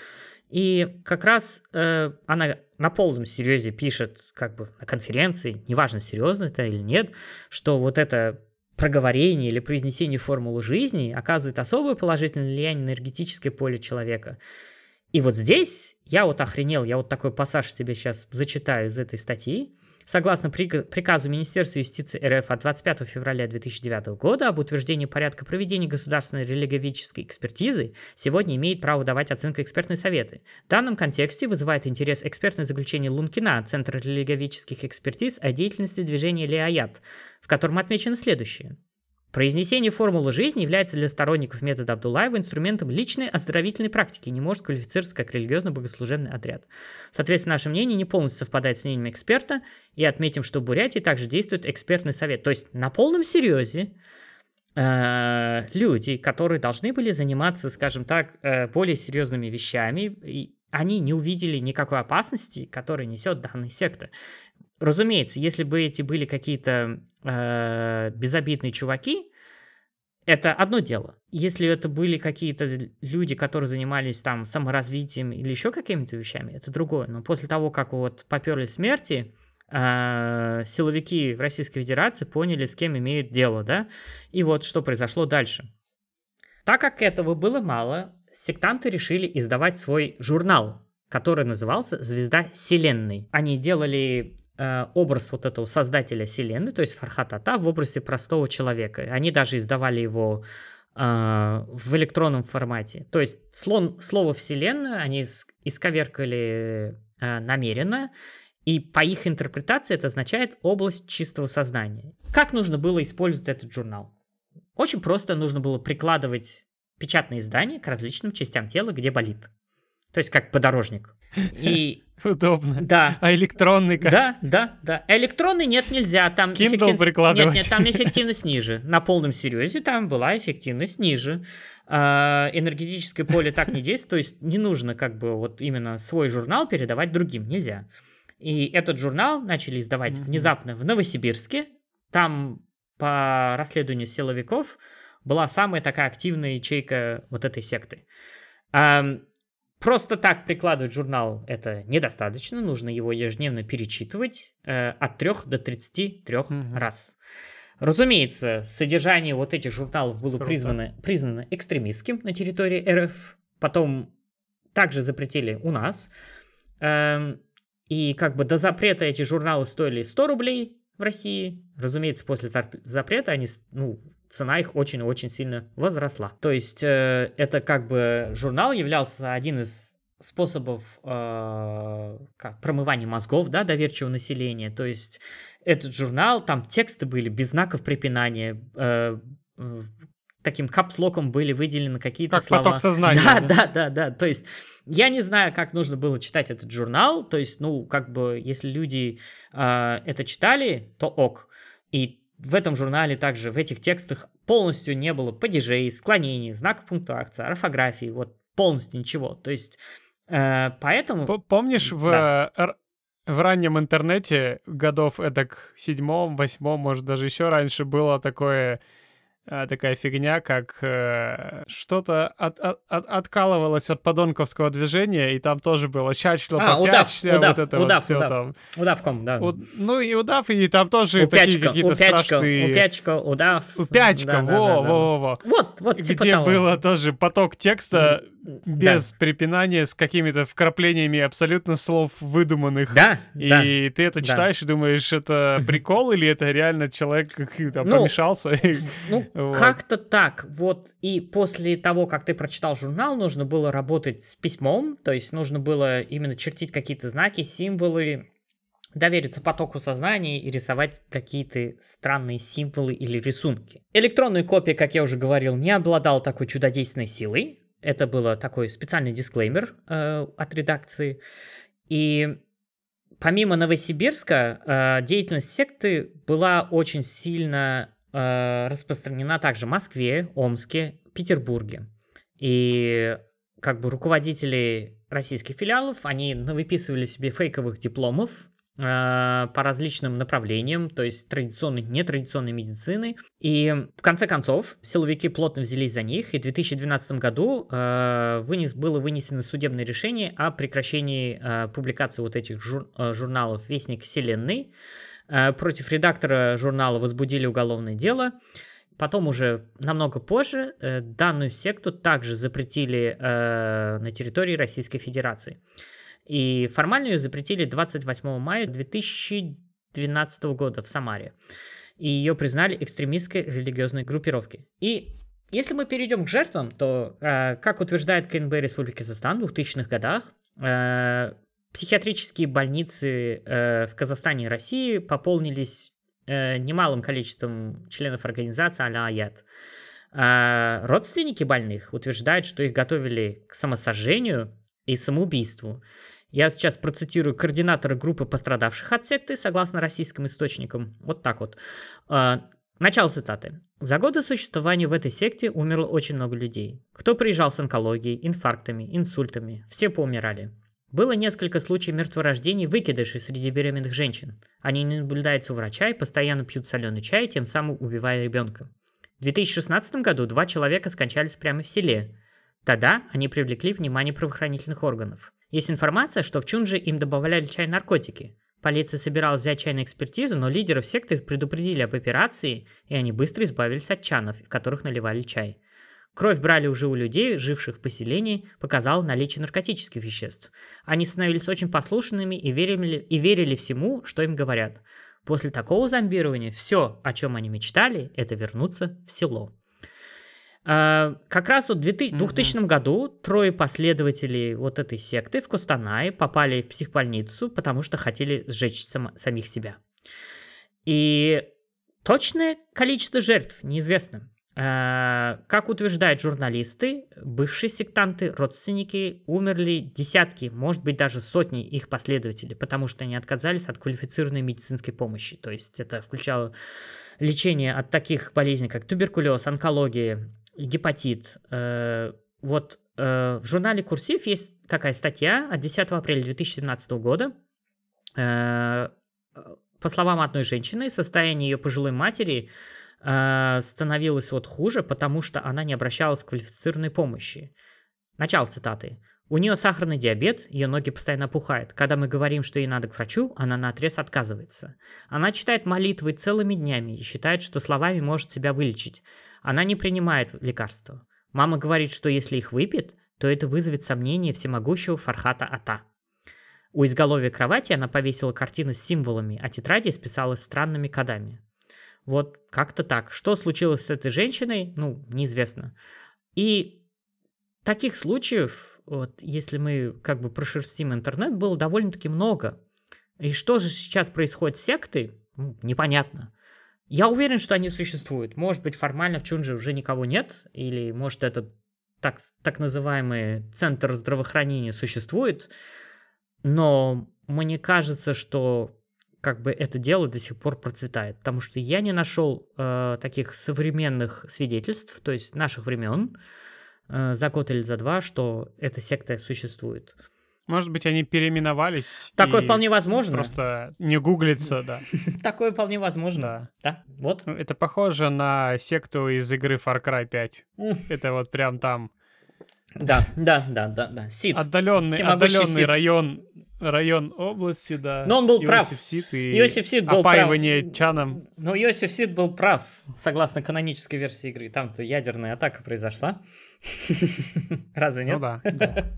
И как раз э, она на полном серьезе пишет, как бы на конференции, неважно, серьезно это или нет, что вот это проговорение или произнесение формулы жизни оказывает особое положительное влияние на энергетическое поле человека. И вот здесь я вот охренел, я вот такой пассаж тебе сейчас зачитаю из этой статьи. Согласно приказу Министерства юстиции РФ от 25 февраля 2009 года об утверждении порядка проведения государственной религиоведческой экспертизы, сегодня имеет право давать оценку экспертные советы. В данном контексте вызывает интерес экспертное заключение Лункина, Центра религиоведческих экспертиз о деятельности движения Леаят, в котором отмечено следующее. Произнесение формулы жизни является для сторонников метода Абдулаева инструментом личной оздоровительной практики и не может квалифицироваться как религиозно-богослужебный отряд. Соответственно, наше мнение не полностью совпадает с мнением эксперта, и отметим, что в Бурятии также действует экспертный совет. То есть на полном серьезе э, люди, которые должны были заниматься, скажем так, э, более серьезными вещами, они не увидели никакой опасности, которую несет данная секта. Разумеется, если бы эти были какие-то э, безобидные чуваки, это одно дело. Если это были какие-то люди, которые занимались там саморазвитием или еще какими-то вещами, это другое. Но после того, как вот поперли смерти, э, силовики в Российской Федерации поняли, с кем имеют дело, да? И вот что произошло дальше. Так как этого было мало, сектанты решили издавать свой журнал, который назывался «Звезда Вселенной». Они делали образ вот этого создателя Вселенной, то есть Фархатата, в образе простого человека. Они даже издавали его э, в электронном формате. То есть слон, слово Вселенную они исковеркали э, намеренно, и по их интерпретации это означает область чистого сознания. Как нужно было использовать этот журнал? Очень просто нужно было прикладывать печатное издание к различным частям тела, где болит. То есть как подорожник. И Удобно. Да. А электронный как? Да, да, да. Электронный нет, нельзя. Там Kindle эффективность... прикладывать. Нет, нет, там эффективность ниже. На полном серьезе там была эффективность ниже. А, энергетическое поле так не действует. То есть не нужно как бы вот именно свой журнал передавать другим. Нельзя. И этот журнал начали издавать mm-hmm. внезапно в Новосибирске. Там по расследованию силовиков была самая такая активная ячейка вот этой секты. Просто так прикладывать журнал это недостаточно, нужно его ежедневно перечитывать э, от 3 до 33 mm-hmm. раз. Разумеется, содержание вот этих журналов было признано, признано экстремистским на территории РФ, потом также запретили у нас. Эм, и как бы до запрета эти журналы стоили 100 рублей в России. Разумеется, после запрета они ну, цена их очень-очень сильно возросла. То есть э, это как бы журнал являлся один из способов э, как, промывания мозгов, да, доверчивого населения. То есть этот журнал, там тексты были без знаков препинания, э, таким капслоком были выделены какие-то как слова. поток сознания. Да, да, да, да. То есть я не знаю, как нужно было читать этот журнал. То есть, ну, как бы, если люди э, это читали, то ок. И в этом журнале также, в этих текстах полностью не было падежей, склонений, знаков пунктуации, орфографии, вот полностью ничего. То есть, э, поэтому... Помнишь, в, да. в раннем интернете годов эдак седьмом, восьмом, может, даже еще раньше было такое Э, такая фигня, как э, что-то от, от, от, откалывалось от подонковского движения, и там тоже было чачло, а, попячься, удав, вот это удав, вот все удав. там. Удавком, да. У, ну и удав, и там тоже упячка, такие какие-то упячка, страшные... Упячка, удав. Упячка, да, во, да, да, во, во, во. Вот, вот, типа Где того. было тоже поток текста без да. препинания, с какими-то вкраплениями абсолютно слов выдуманных. Да, И да, ты это читаешь да. и думаешь, это прикол или это реально человек там ну, помешался? Ну, вот. как-то так. Вот и после того, как ты прочитал журнал, нужно было работать с письмом, то есть нужно было именно чертить какие-то знаки, символы, довериться потоку сознания и рисовать какие-то странные символы или рисунки. Электронная копия, как я уже говорил, не обладала такой чудодейственной силой, это было такой специальный дисклеймер э, от редакции. И помимо Новосибирска, э, деятельность секты была очень сильно э, распространена также в Москве, Омске, Петербурге. И как бы руководители российских филиалов, они выписывали себе фейковых дипломов Э, по различным направлениям, то есть традиционной, нетрадиционной медицины. И в конце концов силовики плотно взялись за них, и в 2012 году э, вынес, было вынесено судебное решение о прекращении э, публикации вот этих жур, э, журналов «Вестник Вселенной». Э, против редактора журнала возбудили уголовное дело. Потом уже намного позже э, данную секту также запретили э, на территории Российской Федерации. И формально ее запретили 28 мая 2012 года в Самаре. И ее признали экстремистской религиозной группировкой. И если мы перейдем к жертвам, то, как утверждает КНБ Республики Казахстан в 2000-х годах, психиатрические больницы э, в Казахстане и России пополнились э, немалым количеством членов организации а-ля Аят. А родственники больных утверждают, что их готовили к самосожжению и самоубийству. Я сейчас процитирую координатора группы пострадавших от секты, согласно российским источникам. Вот так вот. А, начало цитаты. За годы существования в этой секте умерло очень много людей. Кто приезжал с онкологией, инфарктами, инсультами, все поумирали. Было несколько случаев мертворождений, выкидышей среди беременных женщин. Они не наблюдаются у врача и постоянно пьют соленый чай, тем самым убивая ребенка. В 2016 году два человека скончались прямо в селе. Тогда они привлекли внимание правоохранительных органов. Есть информация, что в Чунже им добавляли чай наркотики. Полиция собиралась взять чай на экспертизу, но лидеров секты предупредили об операции, и они быстро избавились от чанов, в которых наливали чай. Кровь брали уже у людей, живших в поселении, показала наличие наркотических веществ. Они становились очень послушными и верили, и верили всему, что им говорят. После такого зомбирования все, о чем они мечтали, это вернуться в село. А, как раз вот в 2000 mm-hmm. году трое последователей вот этой секты в Костанае попали в психбольницу, потому что хотели сжечь сам, самих себя. И точное количество жертв неизвестно. А, как утверждают журналисты, бывшие сектанты, родственники, умерли десятки, может быть даже сотни их последователей, потому что они отказались от квалифицированной медицинской помощи. То есть это включало лечение от таких болезней, как туберкулез, онкология, гепатит. Э, вот э, в журнале «Курсив» есть такая статья от 10 апреля 2017 года. Э, по словам одной женщины, состояние ее пожилой матери становилось вот хуже, потому что она не обращалась к квалифицированной помощи. Начало цитаты. У нее сахарный диабет, ее ноги постоянно опухают. Когда мы говорим, что ей надо к врачу, она на отрез отказывается. Она читает молитвы целыми днями и считает, что словами может себя вылечить. Она не принимает лекарства. Мама говорит, что если их выпьет, то это вызовет сомнение всемогущего Фархата Ата. У изголовья кровати она повесила картины с символами, а тетради списала странными кодами. Вот как-то так. Что случилось с этой женщиной, ну, неизвестно. И таких случаев, вот, если мы как бы прошерстим интернет, было довольно-таки много. И что же сейчас происходит с сектой, ну, непонятно. Я уверен, что они существуют. Может быть, формально в Чунже уже никого нет, или может это так, так называемый центр здравоохранения существует, но мне кажется, что как бы это дело до сих пор процветает, потому что я не нашел э, таких современных свидетельств, то есть наших времен, э, за год или за два, что эта секта существует. Может быть, они переименовались. Такое вполне возможно. Просто не гуглится, да. Такое вполне возможно. Да. Да, вот. Ну, это похоже на секту из игры Far Cry 5. Это вот прям там. Да, да, да, да, да. Сид. Отдаленный, отдаленный район район области, да. Но он был прав. Сид и Иосиф Сид был опаивание прав. чаном. Ну, Иосиф Сид был прав, согласно канонической версии игры. Там-то ядерная атака произошла. Разве нет? Ну да, да.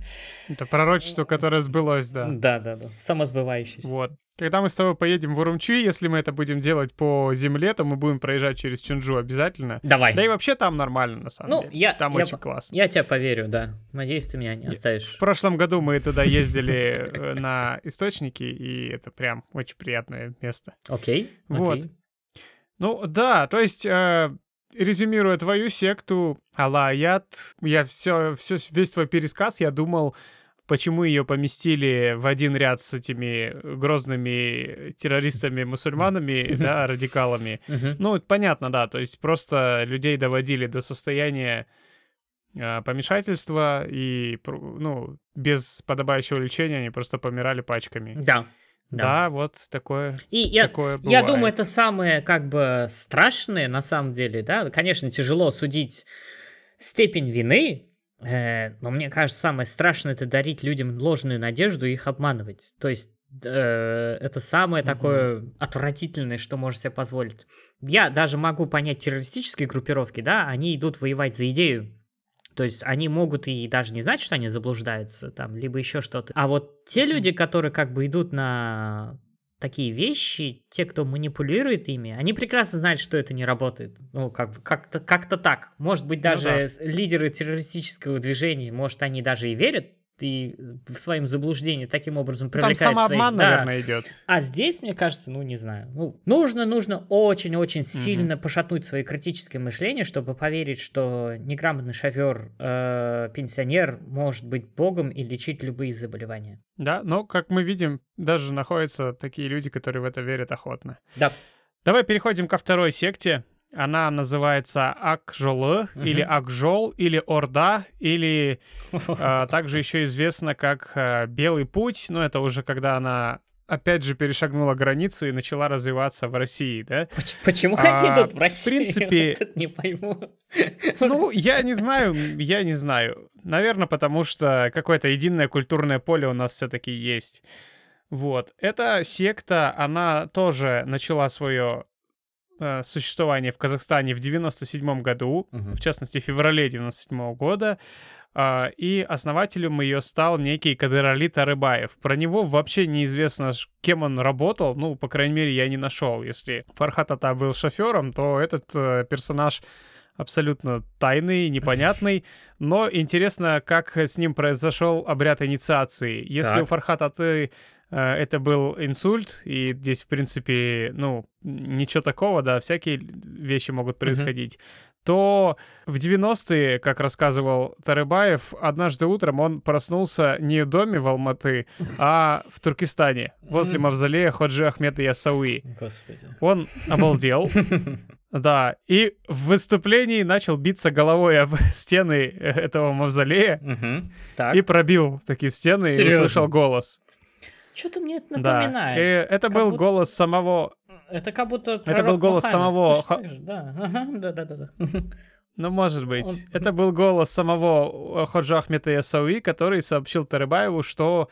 Это пророчество, которое сбылось, да. Да, да, да. Самосбывающееся. Вот. Когда мы с тобой поедем в Урумчи, если мы это будем делать по земле, то мы будем проезжать через Чунджу обязательно. Давай. Да и вообще там нормально, на самом ну, деле. Я, там я, очень классно. Я тебя поверю, да. Надеюсь, ты меня не оставишь. В прошлом году мы туда ездили э, на источники, и это прям очень приятное место. Окей. Вот. Ну да, то есть э, резюмируя твою секту, Алаят, я все, все, весь твой пересказ, я думал, почему ее поместили в один ряд с этими грозными террористами-мусульманами, да, радикалами. Ну, понятно, да, то есть просто людей доводили до состояния а, помешательства, и, ну, без подобающего лечения они просто помирали пачками. Да. Да. да, вот такое. И я, такое я думаю, это самое как бы страшное на самом деле, да. Конечно, тяжело судить степень вины, но мне кажется, самое страшное это дарить людям ложную надежду и их обманывать. То есть э, это самое mm-hmm. такое отвратительное, что может себе позволить. Я даже могу понять террористические группировки, да, они идут воевать за идею то есть они могут и даже не знать, что они заблуждаются, там, либо еще что-то. А вот те люди, которые как бы идут на такие вещи, те, кто манипулирует ими, они прекрасно знают, что это не работает. Ну, как, как-то, как-то так. Может быть, даже ну, да. лидеры террористического движения, может, они даже и верят и в своем заблуждении таким образом привлекает Там самообман, своих... наверное, да. идет. А здесь, мне кажется, ну, не знаю. Ну, нужно, нужно очень-очень сильно угу. пошатнуть свое критическое мышление, чтобы поверить, что неграмотный шофер, э, пенсионер может быть богом и лечить любые заболевания. Да, но, как мы видим, даже находятся такие люди, которые в это верят охотно. Да. Давай переходим ко второй секте. Она называется Акжолы, uh-huh. или Акжол, или Орда, или э, также еще известна как э, Белый путь, но это уже когда она опять же перешагнула границу и начала развиваться в России, да? Почему а, они идут в Россию? В принципе... Вот не пойму. Ну, я не знаю, я не знаю. Наверное, потому что какое-то единое культурное поле у нас все-таки есть. Вот. Эта секта, она тоже начала свое э, существование в Казахстане в 97 году, Мгм. в частности, в феврале 97 года. А, и основателем ее стал некий Кадырали Тарыбаев. Про него вообще неизвестно, кем он работал. Ну, по крайней мере, я не нашел. Если Фархат Ата был шофером, то этот э, персонаж абсолютно тайный, непонятный. Но интересно, как с ним произошел обряд инициации. Если Так. у Фархата Аты э, это был инсульт, и здесь, в принципе, ну, ничего такого, да, всякие вещи могут происходить, то в 90-е, как рассказывал Тарыбаев, однажды утром он проснулся не в доме в Алматы, а в Туркестане, возле М. мавзолея Ходжи Ахмеда Ясауи. Господи. Он обалдел, да, и в выступлении начал биться головой об стены э, этого мавзолея Мгм. Так. и пробил такие стены и Серьезно? услышал голос. Что-то мне это Да, напоминает. и это Как был будто- голос самого, Это как будто был пророк голос Мухаммед. самого Ха- Да, да-да-да. ну, может быть, Он- это был голос самого э, Ходжа Ахмета Ясауи, который сообщил Тарыбаеву, что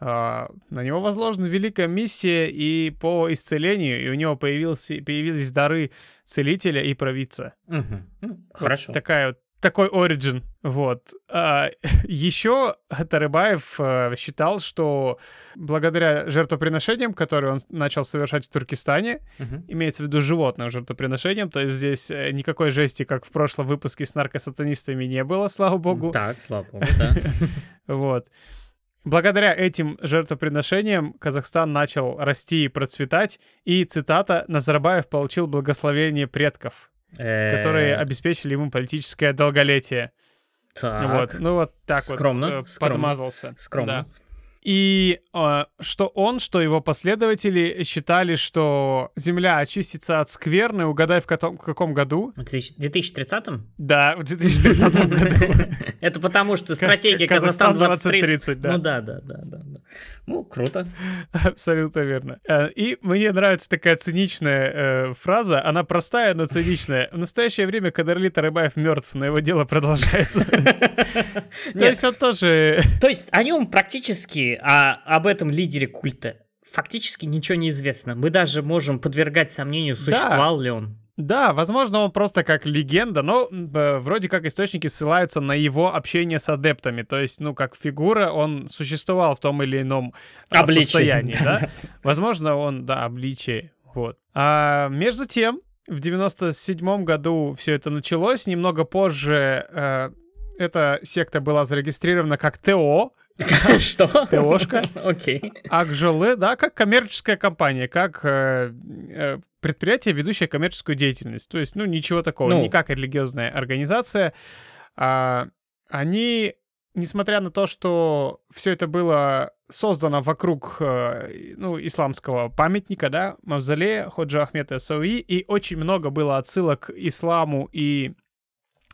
а, на него возложена великая миссия и по исцелению, и у него появился, появились дары целителя и провидца. Мгм. Ну, Вот Хорошо. такая вот такой оригин, вот. А, еще Тарыбаев э, считал, что благодаря жертвоприношениям, которые он начал совершать в Туркестане, Мгм. имеется в виду животным жертвоприношением, то есть здесь э, никакой жести, как в прошлом выпуске с наркосатанистами, не было, слава богу. Так, слава богу, да. Вот. Благодаря этим жертвоприношениям Казахстан начал расти и процветать, и, цитата, Назарбаев получил благословение предков, которые Э, обеспечили ему политическое долголетие. Так. Вот, ну вот так Скромно, вот э, скромно, подмазался. Скромно. Да. И э, что он, что его последователи считали, что Земля очистится от скверны, угадай в каком, в каком году? В 2030-м? Да, в 2030 году. Это потому, что стратегия Казахстан Казахстан 2030. 2030, да. Ну да, да, да, да. Ну, круто. Абсолютно верно. Э, И мне нравится такая циничная э, фраза. Она простая, но циничная. В настоящее время Кадырли Тарыбаев мертв, но его дело продолжается. То есть он тоже... то есть о нем практически, а об этом лидере культа, фактически ничего не известно. Мы даже можем подвергать сомнению, существовал ли он. Да, возможно, он просто как легенда, но э, вроде как источники ссылаются на его общение с адептами. То есть, ну, как фигура, он существовал в том или ином Обличии, состоянии, да, да? Возможно, он, да, обличие. Вот. А между тем, в 97 году все это началось. Немного позже э, эта секта была зарегистрирована как ТО, Что? ТОшка. Окей. Акжолы, да, как коммерческая компания, как э, э, предприятие, ведущее коммерческую деятельность. То есть, ну, ничего такого, Ну. не как религиозная организация. А, они, несмотря на то, что все это было создано вокруг, э, ну, исламского памятника, да, мавзолея Ходжа Ахмета Сауи, и очень много было отсылок к исламу и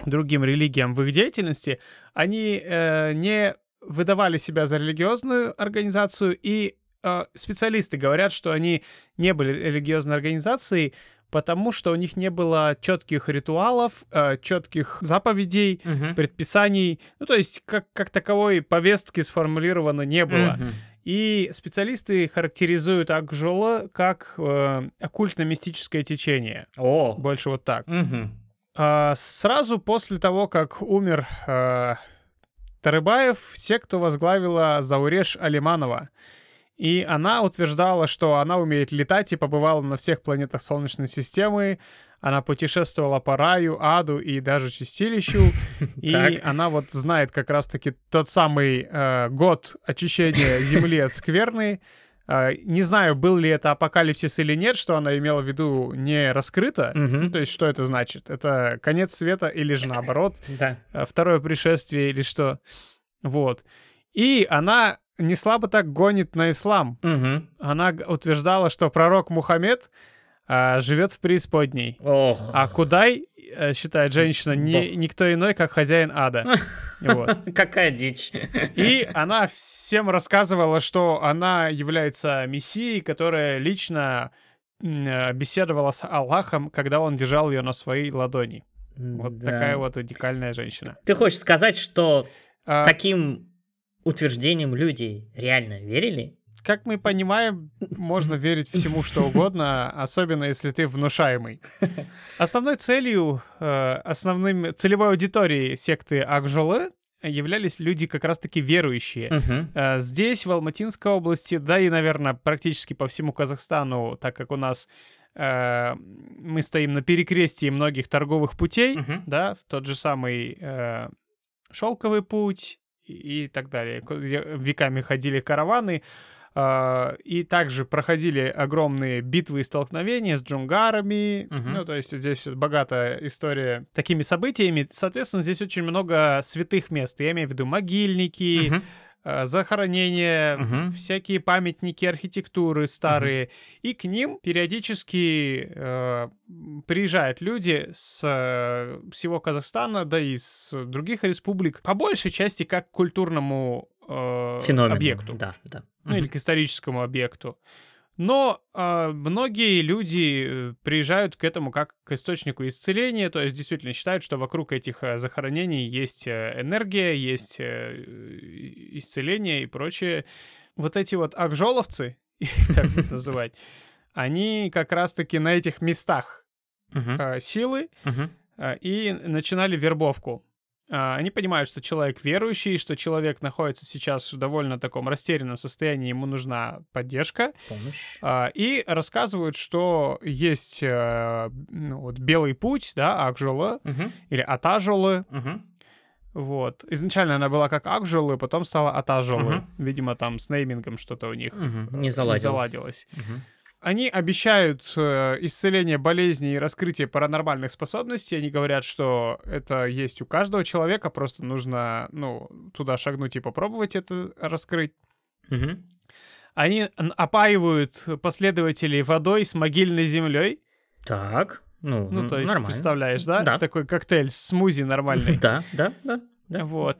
другим религиям в их деятельности, они э, не выдавали себя за религиозную организацию, и э, специалисты говорят, что они не были религиозной организацией, потому что у них не было четких ритуалов, э, четких заповедей, Мгм. предписаний, ну то есть как, как таковой повестки сформулировано не было. Мгм. И специалисты характеризуют Акжола как э, оккультно-мистическое течение. О. Больше вот так. Мгм. А, Сразу после того, как умер э, Тарыбаев, секту возглавила Зауреш Алиманова. И она утверждала, что она умеет летать и побывала на всех планетах Солнечной системы. Она путешествовала по раю, аду и даже чистилищу. И она вот знает как раз-таки тот самый э, год очищения Земли от скверны. Э, не знаю, был ли это апокалипсис или нет, что она имела в виду не раскрыто. Ну, то есть, что это значит? Это конец света или же наоборот, Да. э, второе пришествие или что? Вот. И она не слабо так гонит на ислам. Мгм. Она утверждала, что пророк Мухаммед а, живет в преисподней. Ох. А Кудай, э, считает женщина, не, никто иной, как хозяин ада. Вот. Какая дичь. И она всем рассказывала, что она является мессией, которая лично э, беседовала с Аллахом, когда он держал ее на своей ладони. Вот Да. такая вот уникальная женщина. Ты хочешь сказать, что А, таким утверждением люди реально верили? Как мы понимаем, можно верить всему, что угодно, особенно если ты внушаемый. Основной целью, э, основным целевой аудиторией секты Акжолы являлись люди как раз-таки верующие. Мгм. Здесь, в Алматинской области, да и, наверное, практически по всему Казахстану, так как у нас э, мы стоим на перекрестии многих торговых путей, Мгм. да, тот же самый э, шелковый путь и, и так далее, где веками ходили караваны, и также проходили огромные битвы и столкновения с джунгарами, Мгм. ну, то есть здесь вот богатая история такими событиями, соответственно, здесь очень много святых мест, я имею в виду могильники, э, захоронения, Мгм. всякие памятники архитектуры старые, и к ним периодически э, приезжают люди с э, всего Казахстана, да и с других республик, по большей части как к культурному э, Феномен. объекту, Да, да. Ну или к историческому объекту. Но э, многие люди э, приезжают к этому как к источнику исцеления, то есть действительно считают, что вокруг этих э, захоронений есть э, энергия, есть исцеление и прочее. Вот эти вот акжоловцы, их так называть, они как раз-таки на этих местах э, силы э, и начинали вербовку. А, Они понимают, что человек верующий, что человек находится сейчас в довольно таком растерянном состоянии, ему нужна поддержка, Помощь. а, и рассказывают, что есть э, ну, вот белый путь, да, Акжола, Мгм. или Атажолы, Мгм. вот. Изначально она была как Акжолы, потом стала Атажолы. Мгм. Видимо, там с неймингом что-то у них э, Не заладилось. заладилось. Мгм. Они обещают э, исцеление болезней и раскрытие паранормальных способностей. Они говорят, что это есть у каждого человека, просто нужно, ну, туда шагнуть и попробовать это раскрыть. Мгм. Они опаивают последователей водой с могильной землей. Так. Ну, Ну, то есть, нормально. представляешь, да? Да. Такой коктейль, смузи нормальный. Да, да, да. да. Вот.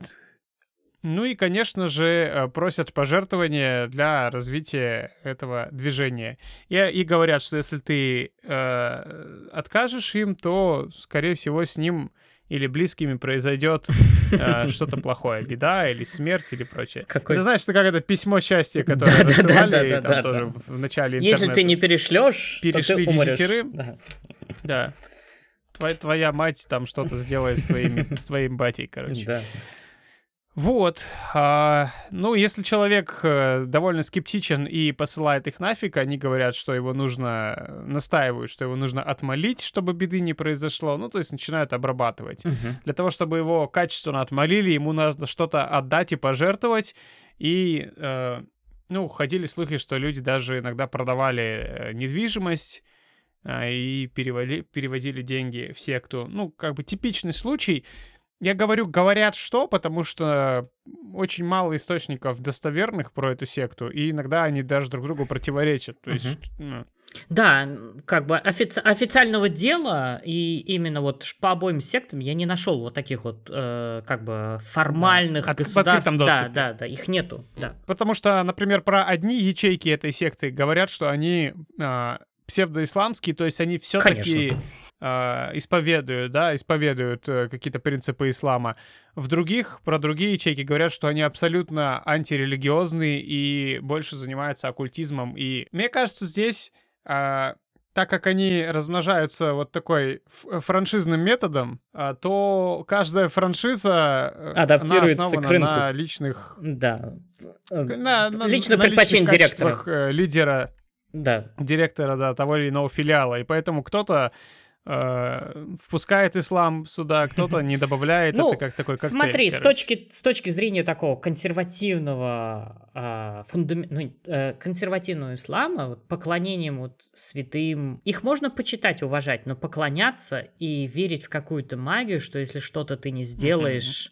Ну и, конечно же, э, просят пожертвования для развития этого движения. И, и говорят, что если ты э, откажешь им, то, скорее всего, с ним или близкими произойдет э, что-то плохое, беда или смерть или прочее. Какой- Ты знаешь, это как это письмо счастья, которое рассылали там тоже в начале интернета. Если ты не перешлешь, Перешли десятерым. Да. Твоя, мать там что-то сделает с твоим батей, короче. Вот. а, ну, если человек э, довольно скептичен и посылает их нафиг, они говорят, что его нужно, э, настаивают, что его нужно отмолить, чтобы беды не произошло. Ну, то есть начинают обрабатывать. Мгм. Для того, чтобы его качественно отмолили, ему надо что-то отдать и пожертвовать. И, э, ну, ходили слухи, что люди даже иногда продавали э, недвижимость а, и перевали- переводили деньги в секту. Ну, как бы типичный случай. Я говорю, говорят что, потому что очень мало источников достоверных про эту секту, и иногда они даже друг другу противоречат. То есть, ну, Да, как бы офици- официального дела и именно вот по обоим сектам я не нашел вот таких вот э, как бы формальных От- в государств. Да, да, да, их нету, да. Потому что, например, про одни ячейки этой секты говорят, что они а, псевдоисламские, то есть они все-таки исповедуют, да, исповедуют э, какие-то принципы ислама. В других, про другие ячейки говорят, что они абсолютно антирелигиозные и больше занимаются оккультизмом. И мне кажется, здесь, а, так как они размножаются вот такой ф- франшизным методом, а, то каждая франшиза э, Адаптируется к рынку. на личных Да. Э, на, на- личных директора. качествах, э, лидера, Да. директора да, того или иного филиала. И поэтому кто-то э, впускает ислам сюда, кто-то не добавляет. Ну, это как такой коктейль. Смотри, с точки, с точки зрения такого консервативного, а, фундам- ну, э, консервативного ислама, вот, поклонением вот святым, их можно почитать, уважать, но поклоняться и верить в какую-то магию, что если что-то ты не сделаешь,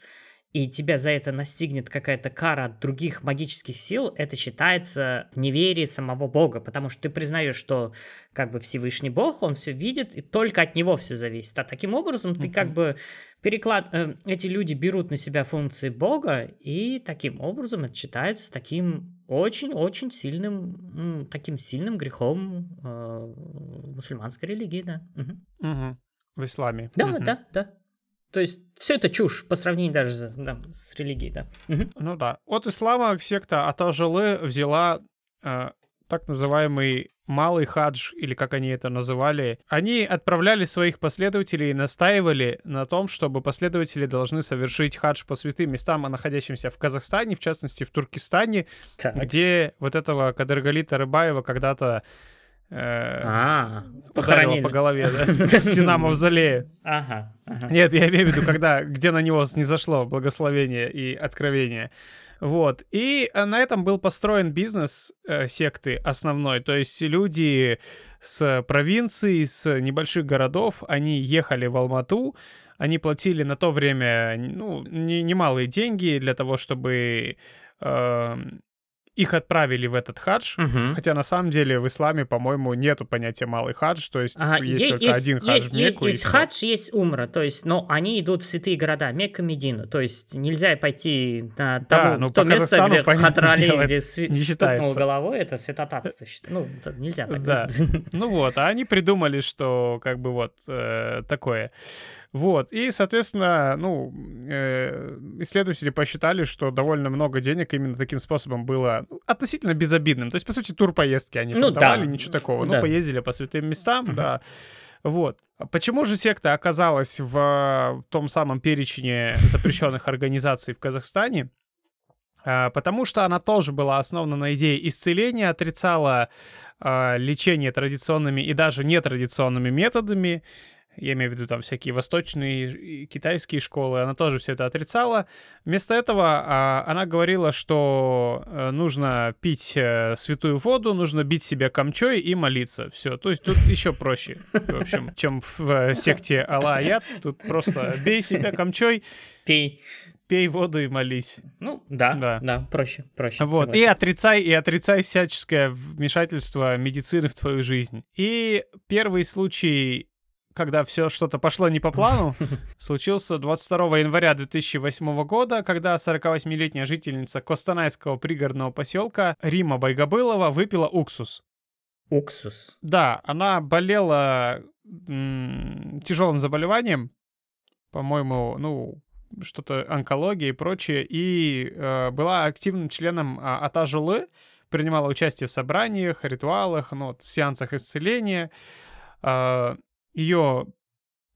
и тебя за это настигнет какая-то кара от других магических сил, это считается неверие самого Бога, потому что ты признаешь, что как бы Всевышний Бог, он все видит, и только от него все зависит. А таким образом ты как бы переклад... э, эти люди берут на себя функции Бога, и таким образом это считается таким очень-очень сильным, таким сильным грехом э, мусульманской религии, да. Мгм. Мгм. В исламе. Да, да, да. То есть все это чушь по сравнению даже с, да, с религией, да. Ну да. От ислама секта Атажалы взяла э, так называемый малый хадж, или как они это называли, они отправляли своих последователей и настаивали на том, чтобы последователи должны совершить хадж по святым местам, находящимся в Казахстане, в частности в Туркестане, Так. где вот этого Кадыргалита Рыбаева когда-то А, похоронили. по голове, да, стена мавзолея. Ага, ага. Нет, я имею в виду, когда, где на него снизошло благословение и откровение. Вот. И э, на этом был построен бизнес э, секты основной. То есть люди с провинции, с небольших городов, они ехали в Алмату, они платили на то время ну, не- немалые деньги для того, чтобы э, их отправили в этот хадж. Мгм. Хотя на самом деле в исламе, по-моему, нету понятия малый хадж, то есть Ага, есть, только один хадж есть, в есть, Мекку. есть всё. хадж, есть умра, то есть, но они идут в святые города, Мекка, Медину, то есть нельзя пойти на тому, ну, то место, где Хатрали, где стукнул головой, это святотатство. Ну, нельзя так. Да. Ну вот, а они придумали, что как бы вот э, такое. Вот, и, соответственно, ну, э, исследователи посчитали, что довольно много денег именно таким способом было ну, относительно безобидным. То есть, по сути, тур-поездки они Ну там давали, да. ничего такого. Да. Ну, поездили по святым местам, да. Вот. А Почему же секта оказалась в э, том самом перечне запрещенных организаций в Казахстане? А, Потому что она тоже была основана на идее исцеления, отрицала а, лечение традиционными и даже нетрадиционными методами. Я имею в виду там всякие восточные и китайские школы, она тоже все это отрицала. Вместо этого а, она говорила, что э, нужно пить э, святую воду, нужно бить себя камчой и молиться. Все. То есть тут еще проще, в общем, чем в э, секте Алла Аят. Тут просто бей себя камчой, Пей. пей воду и молись. Ну, да, Да. да, проще, проще. Вот, и согласен. отрицай, и отрицай всяческое вмешательство медицины в твою жизнь. И первый случай, когда все что-то пошло не по плану, случился 22 января 2008 года, когда 48-летняя жительница Костанайского пригородного поселка Рима Байгобылова выпила уксус. Уксус. Да, она болела тяжелым заболеванием, по-моему, ну, что-то онкология и прочее, и э, была активным членом а, Атажулы, принимала участие в собраниях, ритуалах, ну, вот, сеансах исцеления. Ее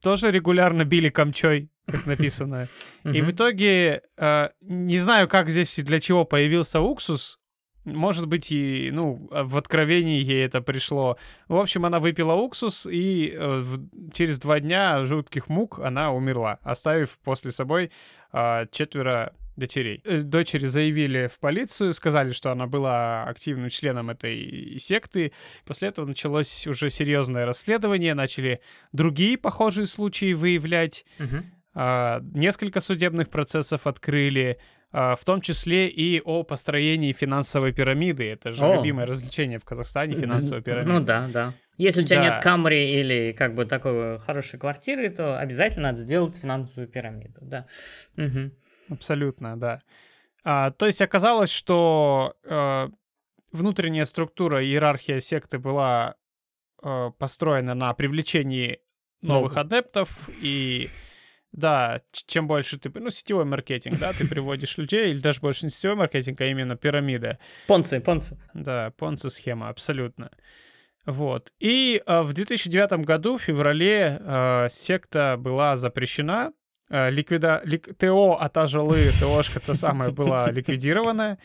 тоже регулярно били камчой, как написано. И в итоге, э, не знаю, как здесь и для чего появился уксус. Может быть, и, ну, в откровении ей это пришло. В общем, она выпила уксус, и э, в- через два дня жутких мук она умерла, оставив после собой а, четверо дочерей. Э, Дочери заявили в полицию, сказали, что она была активным членом этой секты. После этого началось уже серьезное расследование, начали другие похожие случаи выявлять. Мгм. А, Несколько судебных процессов открыли, а, в том числе и о построении финансовой пирамиды. Это же О. любимое развлечение в Казахстане, финансовая пирамида. Ну да, да. Если у тебя Да. нет камри или как бы такой хорошей квартиры, то обязательно надо сделать финансовую пирамиду, да. Мгм. Абсолютно, да. А, то есть оказалось, что э, внутренняя структура, иерархия секты была э, построена на привлечении новых Новых. адептов и да, чем больше ты, ну, сетевой маркетинг, да, ты приводишь людей, или даже больше не сетевой маркетинг, а именно пирамида. Понцы, понцы. Да, понци-схема, абсолютно. Вот. И э, в 2009 году, в феврале, э, секта была запрещена. Э, ликвида... лик- ТО Атажалы, ТОшка та самая была ликвидирована.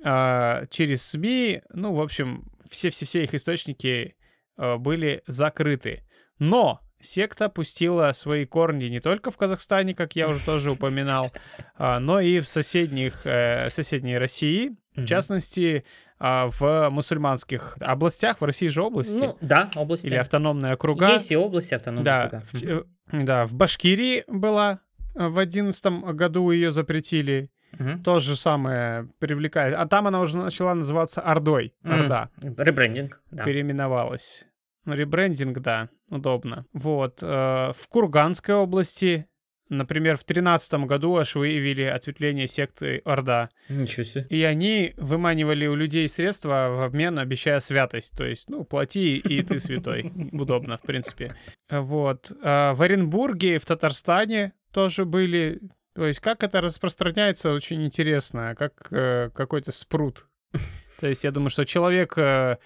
Через СМИ, ну, в общем, все-все-все их источники э, были закрыты. Но секта пустила свои корни не только в Казахстане, как я уже тоже упоминал, а, но и в соседних, э, соседней России, в частности, а, в мусульманских областях, в России же области, Ну, да, области. или автономные округа. Есть и области автономные да, округа. в, да, в Башкирии была, э, в одиннадцатом году ее запретили. Мгм. То же самое привлекает. А там она уже начала называться Ордой. Мгм. Орда Ребрендинг, да. переименовалась. Ребрендинг, да, удобно. Вот. э, в Курганской области, например, в тринадцатом году аж выявили ответвление секты Орда. Ничего себе. И они выманивали у людей средства в обмен, обещая святость. То есть, ну, плати, и ты святой. Удобно, в принципе. Вот. А В Оренбурге, в Татарстане тоже были... То есть, как это распространяется, очень интересно. Как э, какой-то спрут То есть я думаю, что человек э,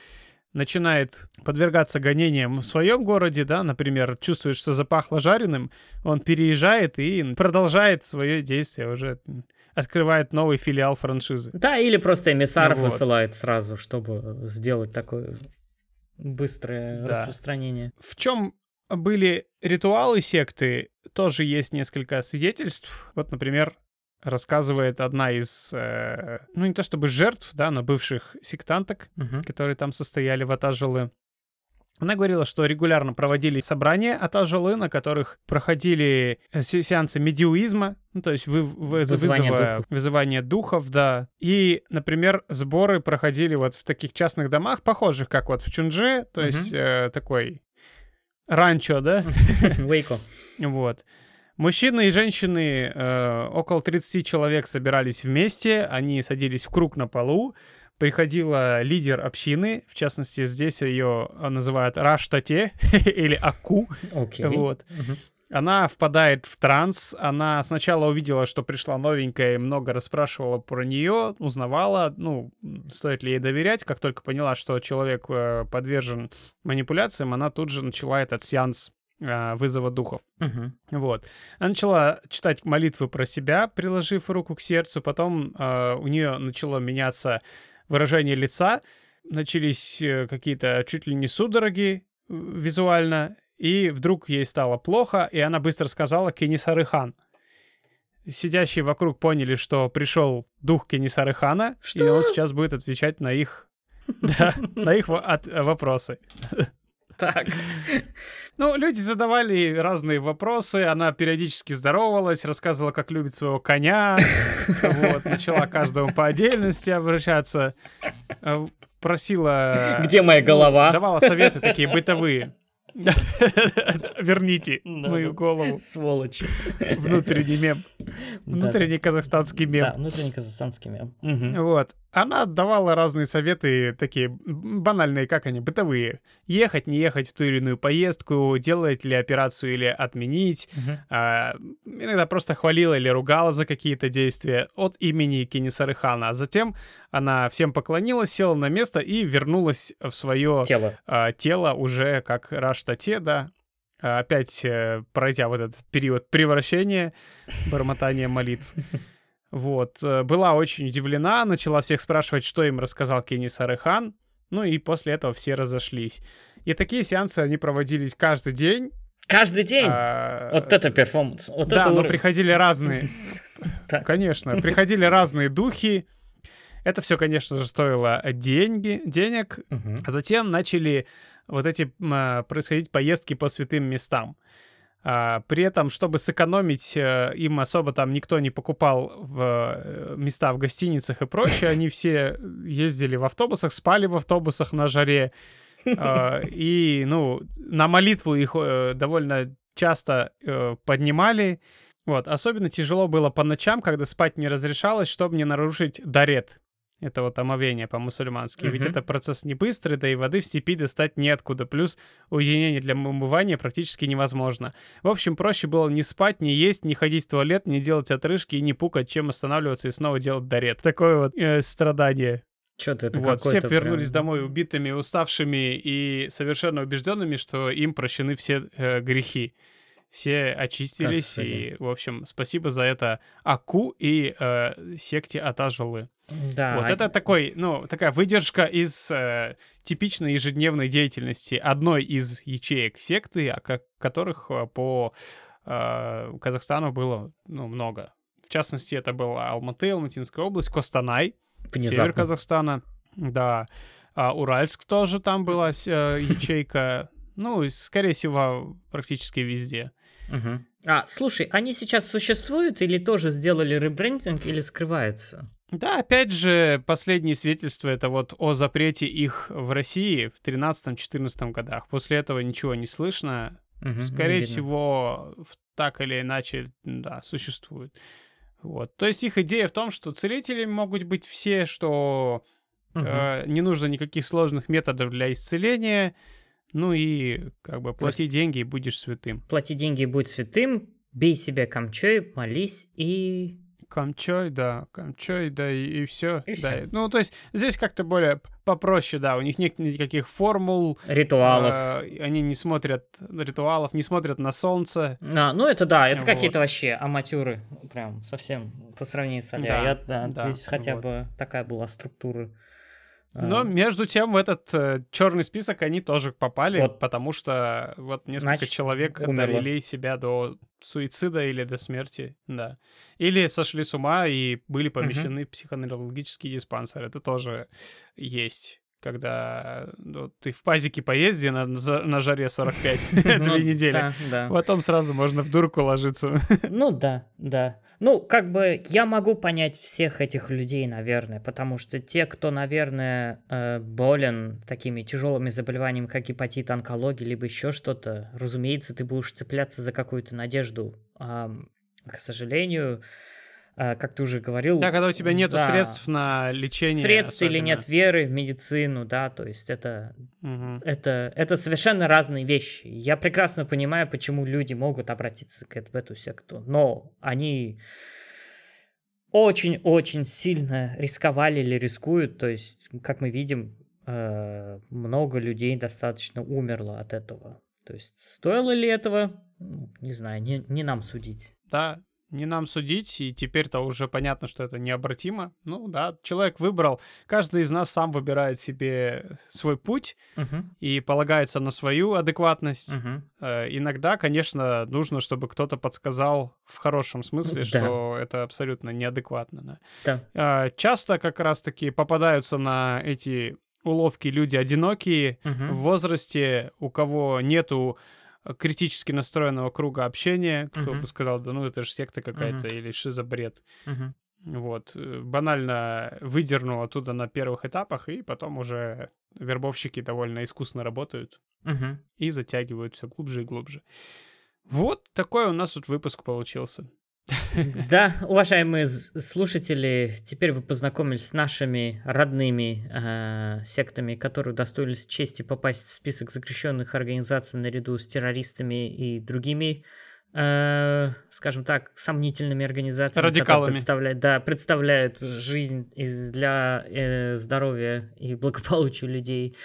начинает подвергаться гонениям в своем городе, да, например, чувствует, что запахло жареным, он переезжает и продолжает свое действие уже открывает новый филиал франшизы. Да, или просто эмиссаров Ну вот. высылает сразу, чтобы сделать такое быстрое Да. распространение. В чем были ритуалы секты, тоже есть несколько свидетельств. Вот, например, рассказывает одна из, э, ну не то чтобы жертв, да, но бывших сектанток, Мгм. которые там состояли в Атажелы. Она говорила, что регулярно проводили собрания Атажелы, на которых проходили э, се- сеансы медиуизма, ну, то есть вы, вы- Вызывание вызова- духов. вызывание духов, да. И, например, сборы проходили вот в таких частных домах, похожих, как вот в Чунже, то Мгм. есть э, такой ранчо, да, Вейко. вот. Мужчины и женщины, э, около 30 человек собирались вместе, они садились в круг на полу, приходила лидер общины, в частности, здесь ее называют Раштате или Аку, Окей. вот. Мгм. Она впадает в транс, она сначала увидела, что пришла новенькая, и много расспрашивала про нее, узнавала, ну, стоит ли ей доверять, как только поняла, что человек э, подвержен манипуляциям, она тут же начала этот сеанс э, вызова духов. Мгм. Вот. Она начала читать молитвы про себя, приложив руку к сердцу. Потом э, у нее начало меняться выражение лица. Начались э, какие-то чуть ли не судороги э, визуально. И вдруг ей стало плохо, и она быстро сказала «Кенисары хан». Сидящие вокруг поняли, что пришел дух Кенисары хана, и Что? он сейчас будет отвечать на их, на их от- вопросы. Так. Ну, люди задавали разные вопросы, она периодически здоровалась, рассказывала, как любит своего коня, вот, начала каждому по отдельности обращаться, э, просила... Где моя ну, голова? давала советы такие бытовые. Верните Да, мою голову. Сволочь. Внутренний мем. Внутренний казахстанский мем. Да, внутренний казахстанский мем. Вот. Она давала разные советы, такие банальные, как они, бытовые. Ехать, не ехать в ту или иную поездку, делать ли операцию или отменить. Мгм. А, иногда просто хвалила или ругала за какие-то действия от имени Кенисары Хана. А затем она всем поклонилась, села на место и вернулась в свое Тело. а, тело уже как Раштате, да. А, Опять э, пройдя вот этот период превращения, бормотания молитв. Вот. э, Была очень удивлена, начала всех спрашивать, что им рассказал Кенни Сарыхан. Ну и после этого все разошлись. И такие сеансы, они проводились каждый день. Каждый день. А, Вот это перформанс. Вот да, это но уровень. приходили разные. Конечно, приходили разные духи. Это все, конечно же, стоило деньги, денег. А затем начали вот эти а, происходить поездки по святым местам. А, При этом, чтобы сэкономить, э, им особо там никто не покупал в э, места в гостиницах и прочее. Они все ездили в автобусах, спали в автобусах на жаре. А, И, ну, на молитву их э, довольно часто поднимали. Вот. Особенно тяжело было по ночам, когда спать не разрешалось, чтобы не нарушить дарет. Это вот омовение по-мусульмански. Ведь Мгм. это процесс не быстрый, да и воды в степи достать неоткуда. Плюс уединение для умывания практически невозможно. В общем, проще было не спать, не есть, не ходить в туалет, не делать отрыжки и не пукать, чем останавливаться и снова делать дарет. Такое вот э, страдание. Чё-то это вот, все вернулись прям- домой убитыми, уставшими и совершенно убежденными, что им прощены все э, грехи. Все очистились, Господи. и, в общем, спасибо за это Аку и э, секте Атажалы. Да. Вот это такой, ну, такая выдержка из э, типичной ежедневной деятельности одной из ячеек секты, о ко- которых э, по э, Казахстану было, ну, много. В частности, это была Алматы, Алматинская область, Костанай, север Внезапно. Казахстана, да. А Уральск тоже там была э, ячейка. Ну, скорее всего, практически везде. А, слушай, они сейчас существуют или тоже сделали ребрендинг или скрываются? Да, опять же, последние свидетельства это вот о запрете их в России в 13-14 годах. После этого ничего не слышно. Мгм, Скорее видно. всего, так или иначе, да, существует. Вот. То есть их идея в том, что целители могут быть все, что Мгм. э, не нужно никаких сложных методов для исцеления. Ну и как бы плати деньги и будешь святым. Плати деньги и будь святым, бей себя камчой, молись и... Камчой, да, камчой, да, и, и все. И да. Ну, то есть здесь как-то более попроще, да, у них нет никаких формул, Ритуалов. э, они не смотрят ритуалов, не смотрят на солнце. А, ну это да, это Вот. какие-то вообще аматюры, прям совсем по сравнению с Аля. Да, Я- да, да, здесь хотя вот. бы такая была структура. А, Но между тем в этот черный список они тоже попали, Вот. потому что вот несколько Значит, человек умерло. довели себя до суицида или до смерти, да. Или сошли с ума и были помещены в психоневрологический диспансер. Это тоже есть. Когда ну, ты в пазике поезде на, на жаре 45 ну, две недели, потом сразу можно в дурку ложиться. Ну да, да. Ну, как бы я могу понять всех этих людей, наверное, потому что те, кто, наверное, э, болен такими тяжелыми заболеваниями, как гепатит, онкология, либо еще что-то, разумеется, ты будешь цепляться за какую-то надежду. Ам, к сожалению, э, как ты уже говорил... Да, когда у тебя нет да, средств на лечение. Средств или особенно. нет веры в медицину, да, то есть это Мгм. это, это совершенно разные вещи. Я прекрасно понимаю, почему люди могут обратиться к в эту секту, но они очень-очень сильно рисковали или рискуют. То есть, как мы видим, э, много людей достаточно умерло от этого. То есть, стоило ли этого? Ну, Не знаю, не, не нам судить. Да, не нам судить, и теперь-то уже понятно, что это необратимо. Ну да, человек выбрал, каждый из нас сам выбирает себе свой путь Мгм, и полагается на свою адекватность. мгм. Э, Иногда, конечно, нужно, чтобы кто-то подсказал в хорошем смысле, Да. что это абсолютно неадекватно. да. Да. Э, Часто как раз-таки попадаются на эти уловки люди одинокие, Мгм. в возрасте, у кого нету критически настроенного круга общения, кто Мгм. бы сказал, да ну это же секта какая-то или что за бред. Мгм. Вот, э, банально выдернул оттуда на первых этапах, и потом уже вербовщики довольно искусно работают Мгм. и затягивают все глубже и глубже. Вот такой у нас тут выпуск получился. Да, уважаемые слушатели, теперь вы познакомились с нашими родными э, сектами, которые удостоились чести попасть в список запрещенных организаций наряду с террористами и другими, э, скажем так, сомнительными организациями, которые Радикалами. представляют, да, представляют жизнь из- для э, здоровья и благополучия людей.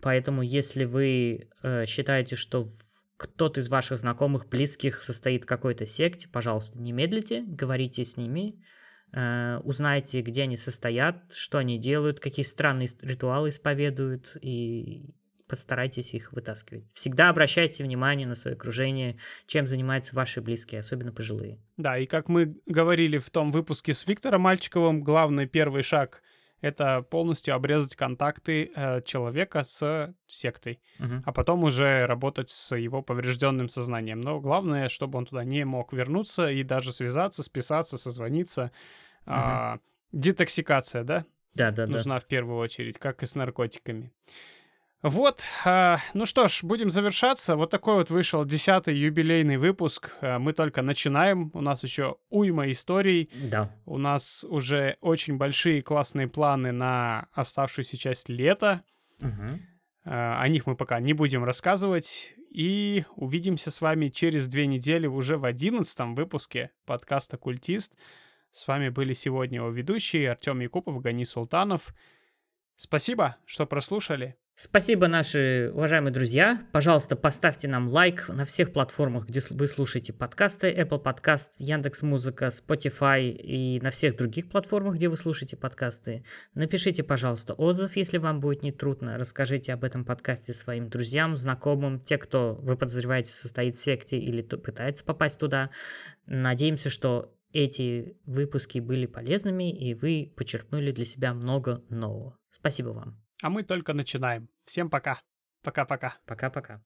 Поэтому, если вы э, считаете, что кто-то из ваших знакомых, близких состоит в какой-то секте, пожалуйста, не медлите, говорите с ними, э, узнайте, где они состоят, что они делают, какие странные ритуалы исповедуют, и постарайтесь их вытаскивать. Всегда обращайте внимание на свое окружение, чем занимаются ваши близкие, особенно пожилые. Да, и как мы говорили в том выпуске с Виктором Мальчиковым, главный первый шаг — это полностью обрезать контакты э, человека с сектой. Мгм. а потом уже работать с его поврежденным сознанием. Но главное, чтобы он туда не мог вернуться и даже связаться, списаться, созвониться. А, детоксикация, да, Да, да, да. нужна в первую очередь, как и с наркотиками. Вот, а, ну что ж, будем завершаться. Вот такой вот вышел десятый юбилейный выпуск. А, Мы только начинаем, у нас еще уйма историй. Да. У нас уже очень большие классные планы на оставшуюся часть лета. Мгм. Э, О них мы пока не будем рассказывать. И увидимся с вами через две недели уже в одиннадцатом выпуске подкаста «Культист». С вами были сегодня его ведущие Артем Якупов, Гани Султанов. Спасибо, что прослушали. Спасибо, наши уважаемые друзья. Пожалуйста, поставьте нам лайк на всех платформах, где вы слушаете подкасты. Apple Podcast, Яндекс Музыка, Spotify и на всех других платформах, где вы слушаете подкасты. Напишите, пожалуйста, отзыв, если вам будет не трудно. Расскажите об этом подкасте своим друзьям, знакомым, те, кто вы подозреваете состоит в секте или пытается попасть туда. Надеемся, что эти выпуски были полезными и вы почерпнули для себя много нового. Спасибо вам. А мы только начинаем. Всем пока. Пока-пока. Пока-пока.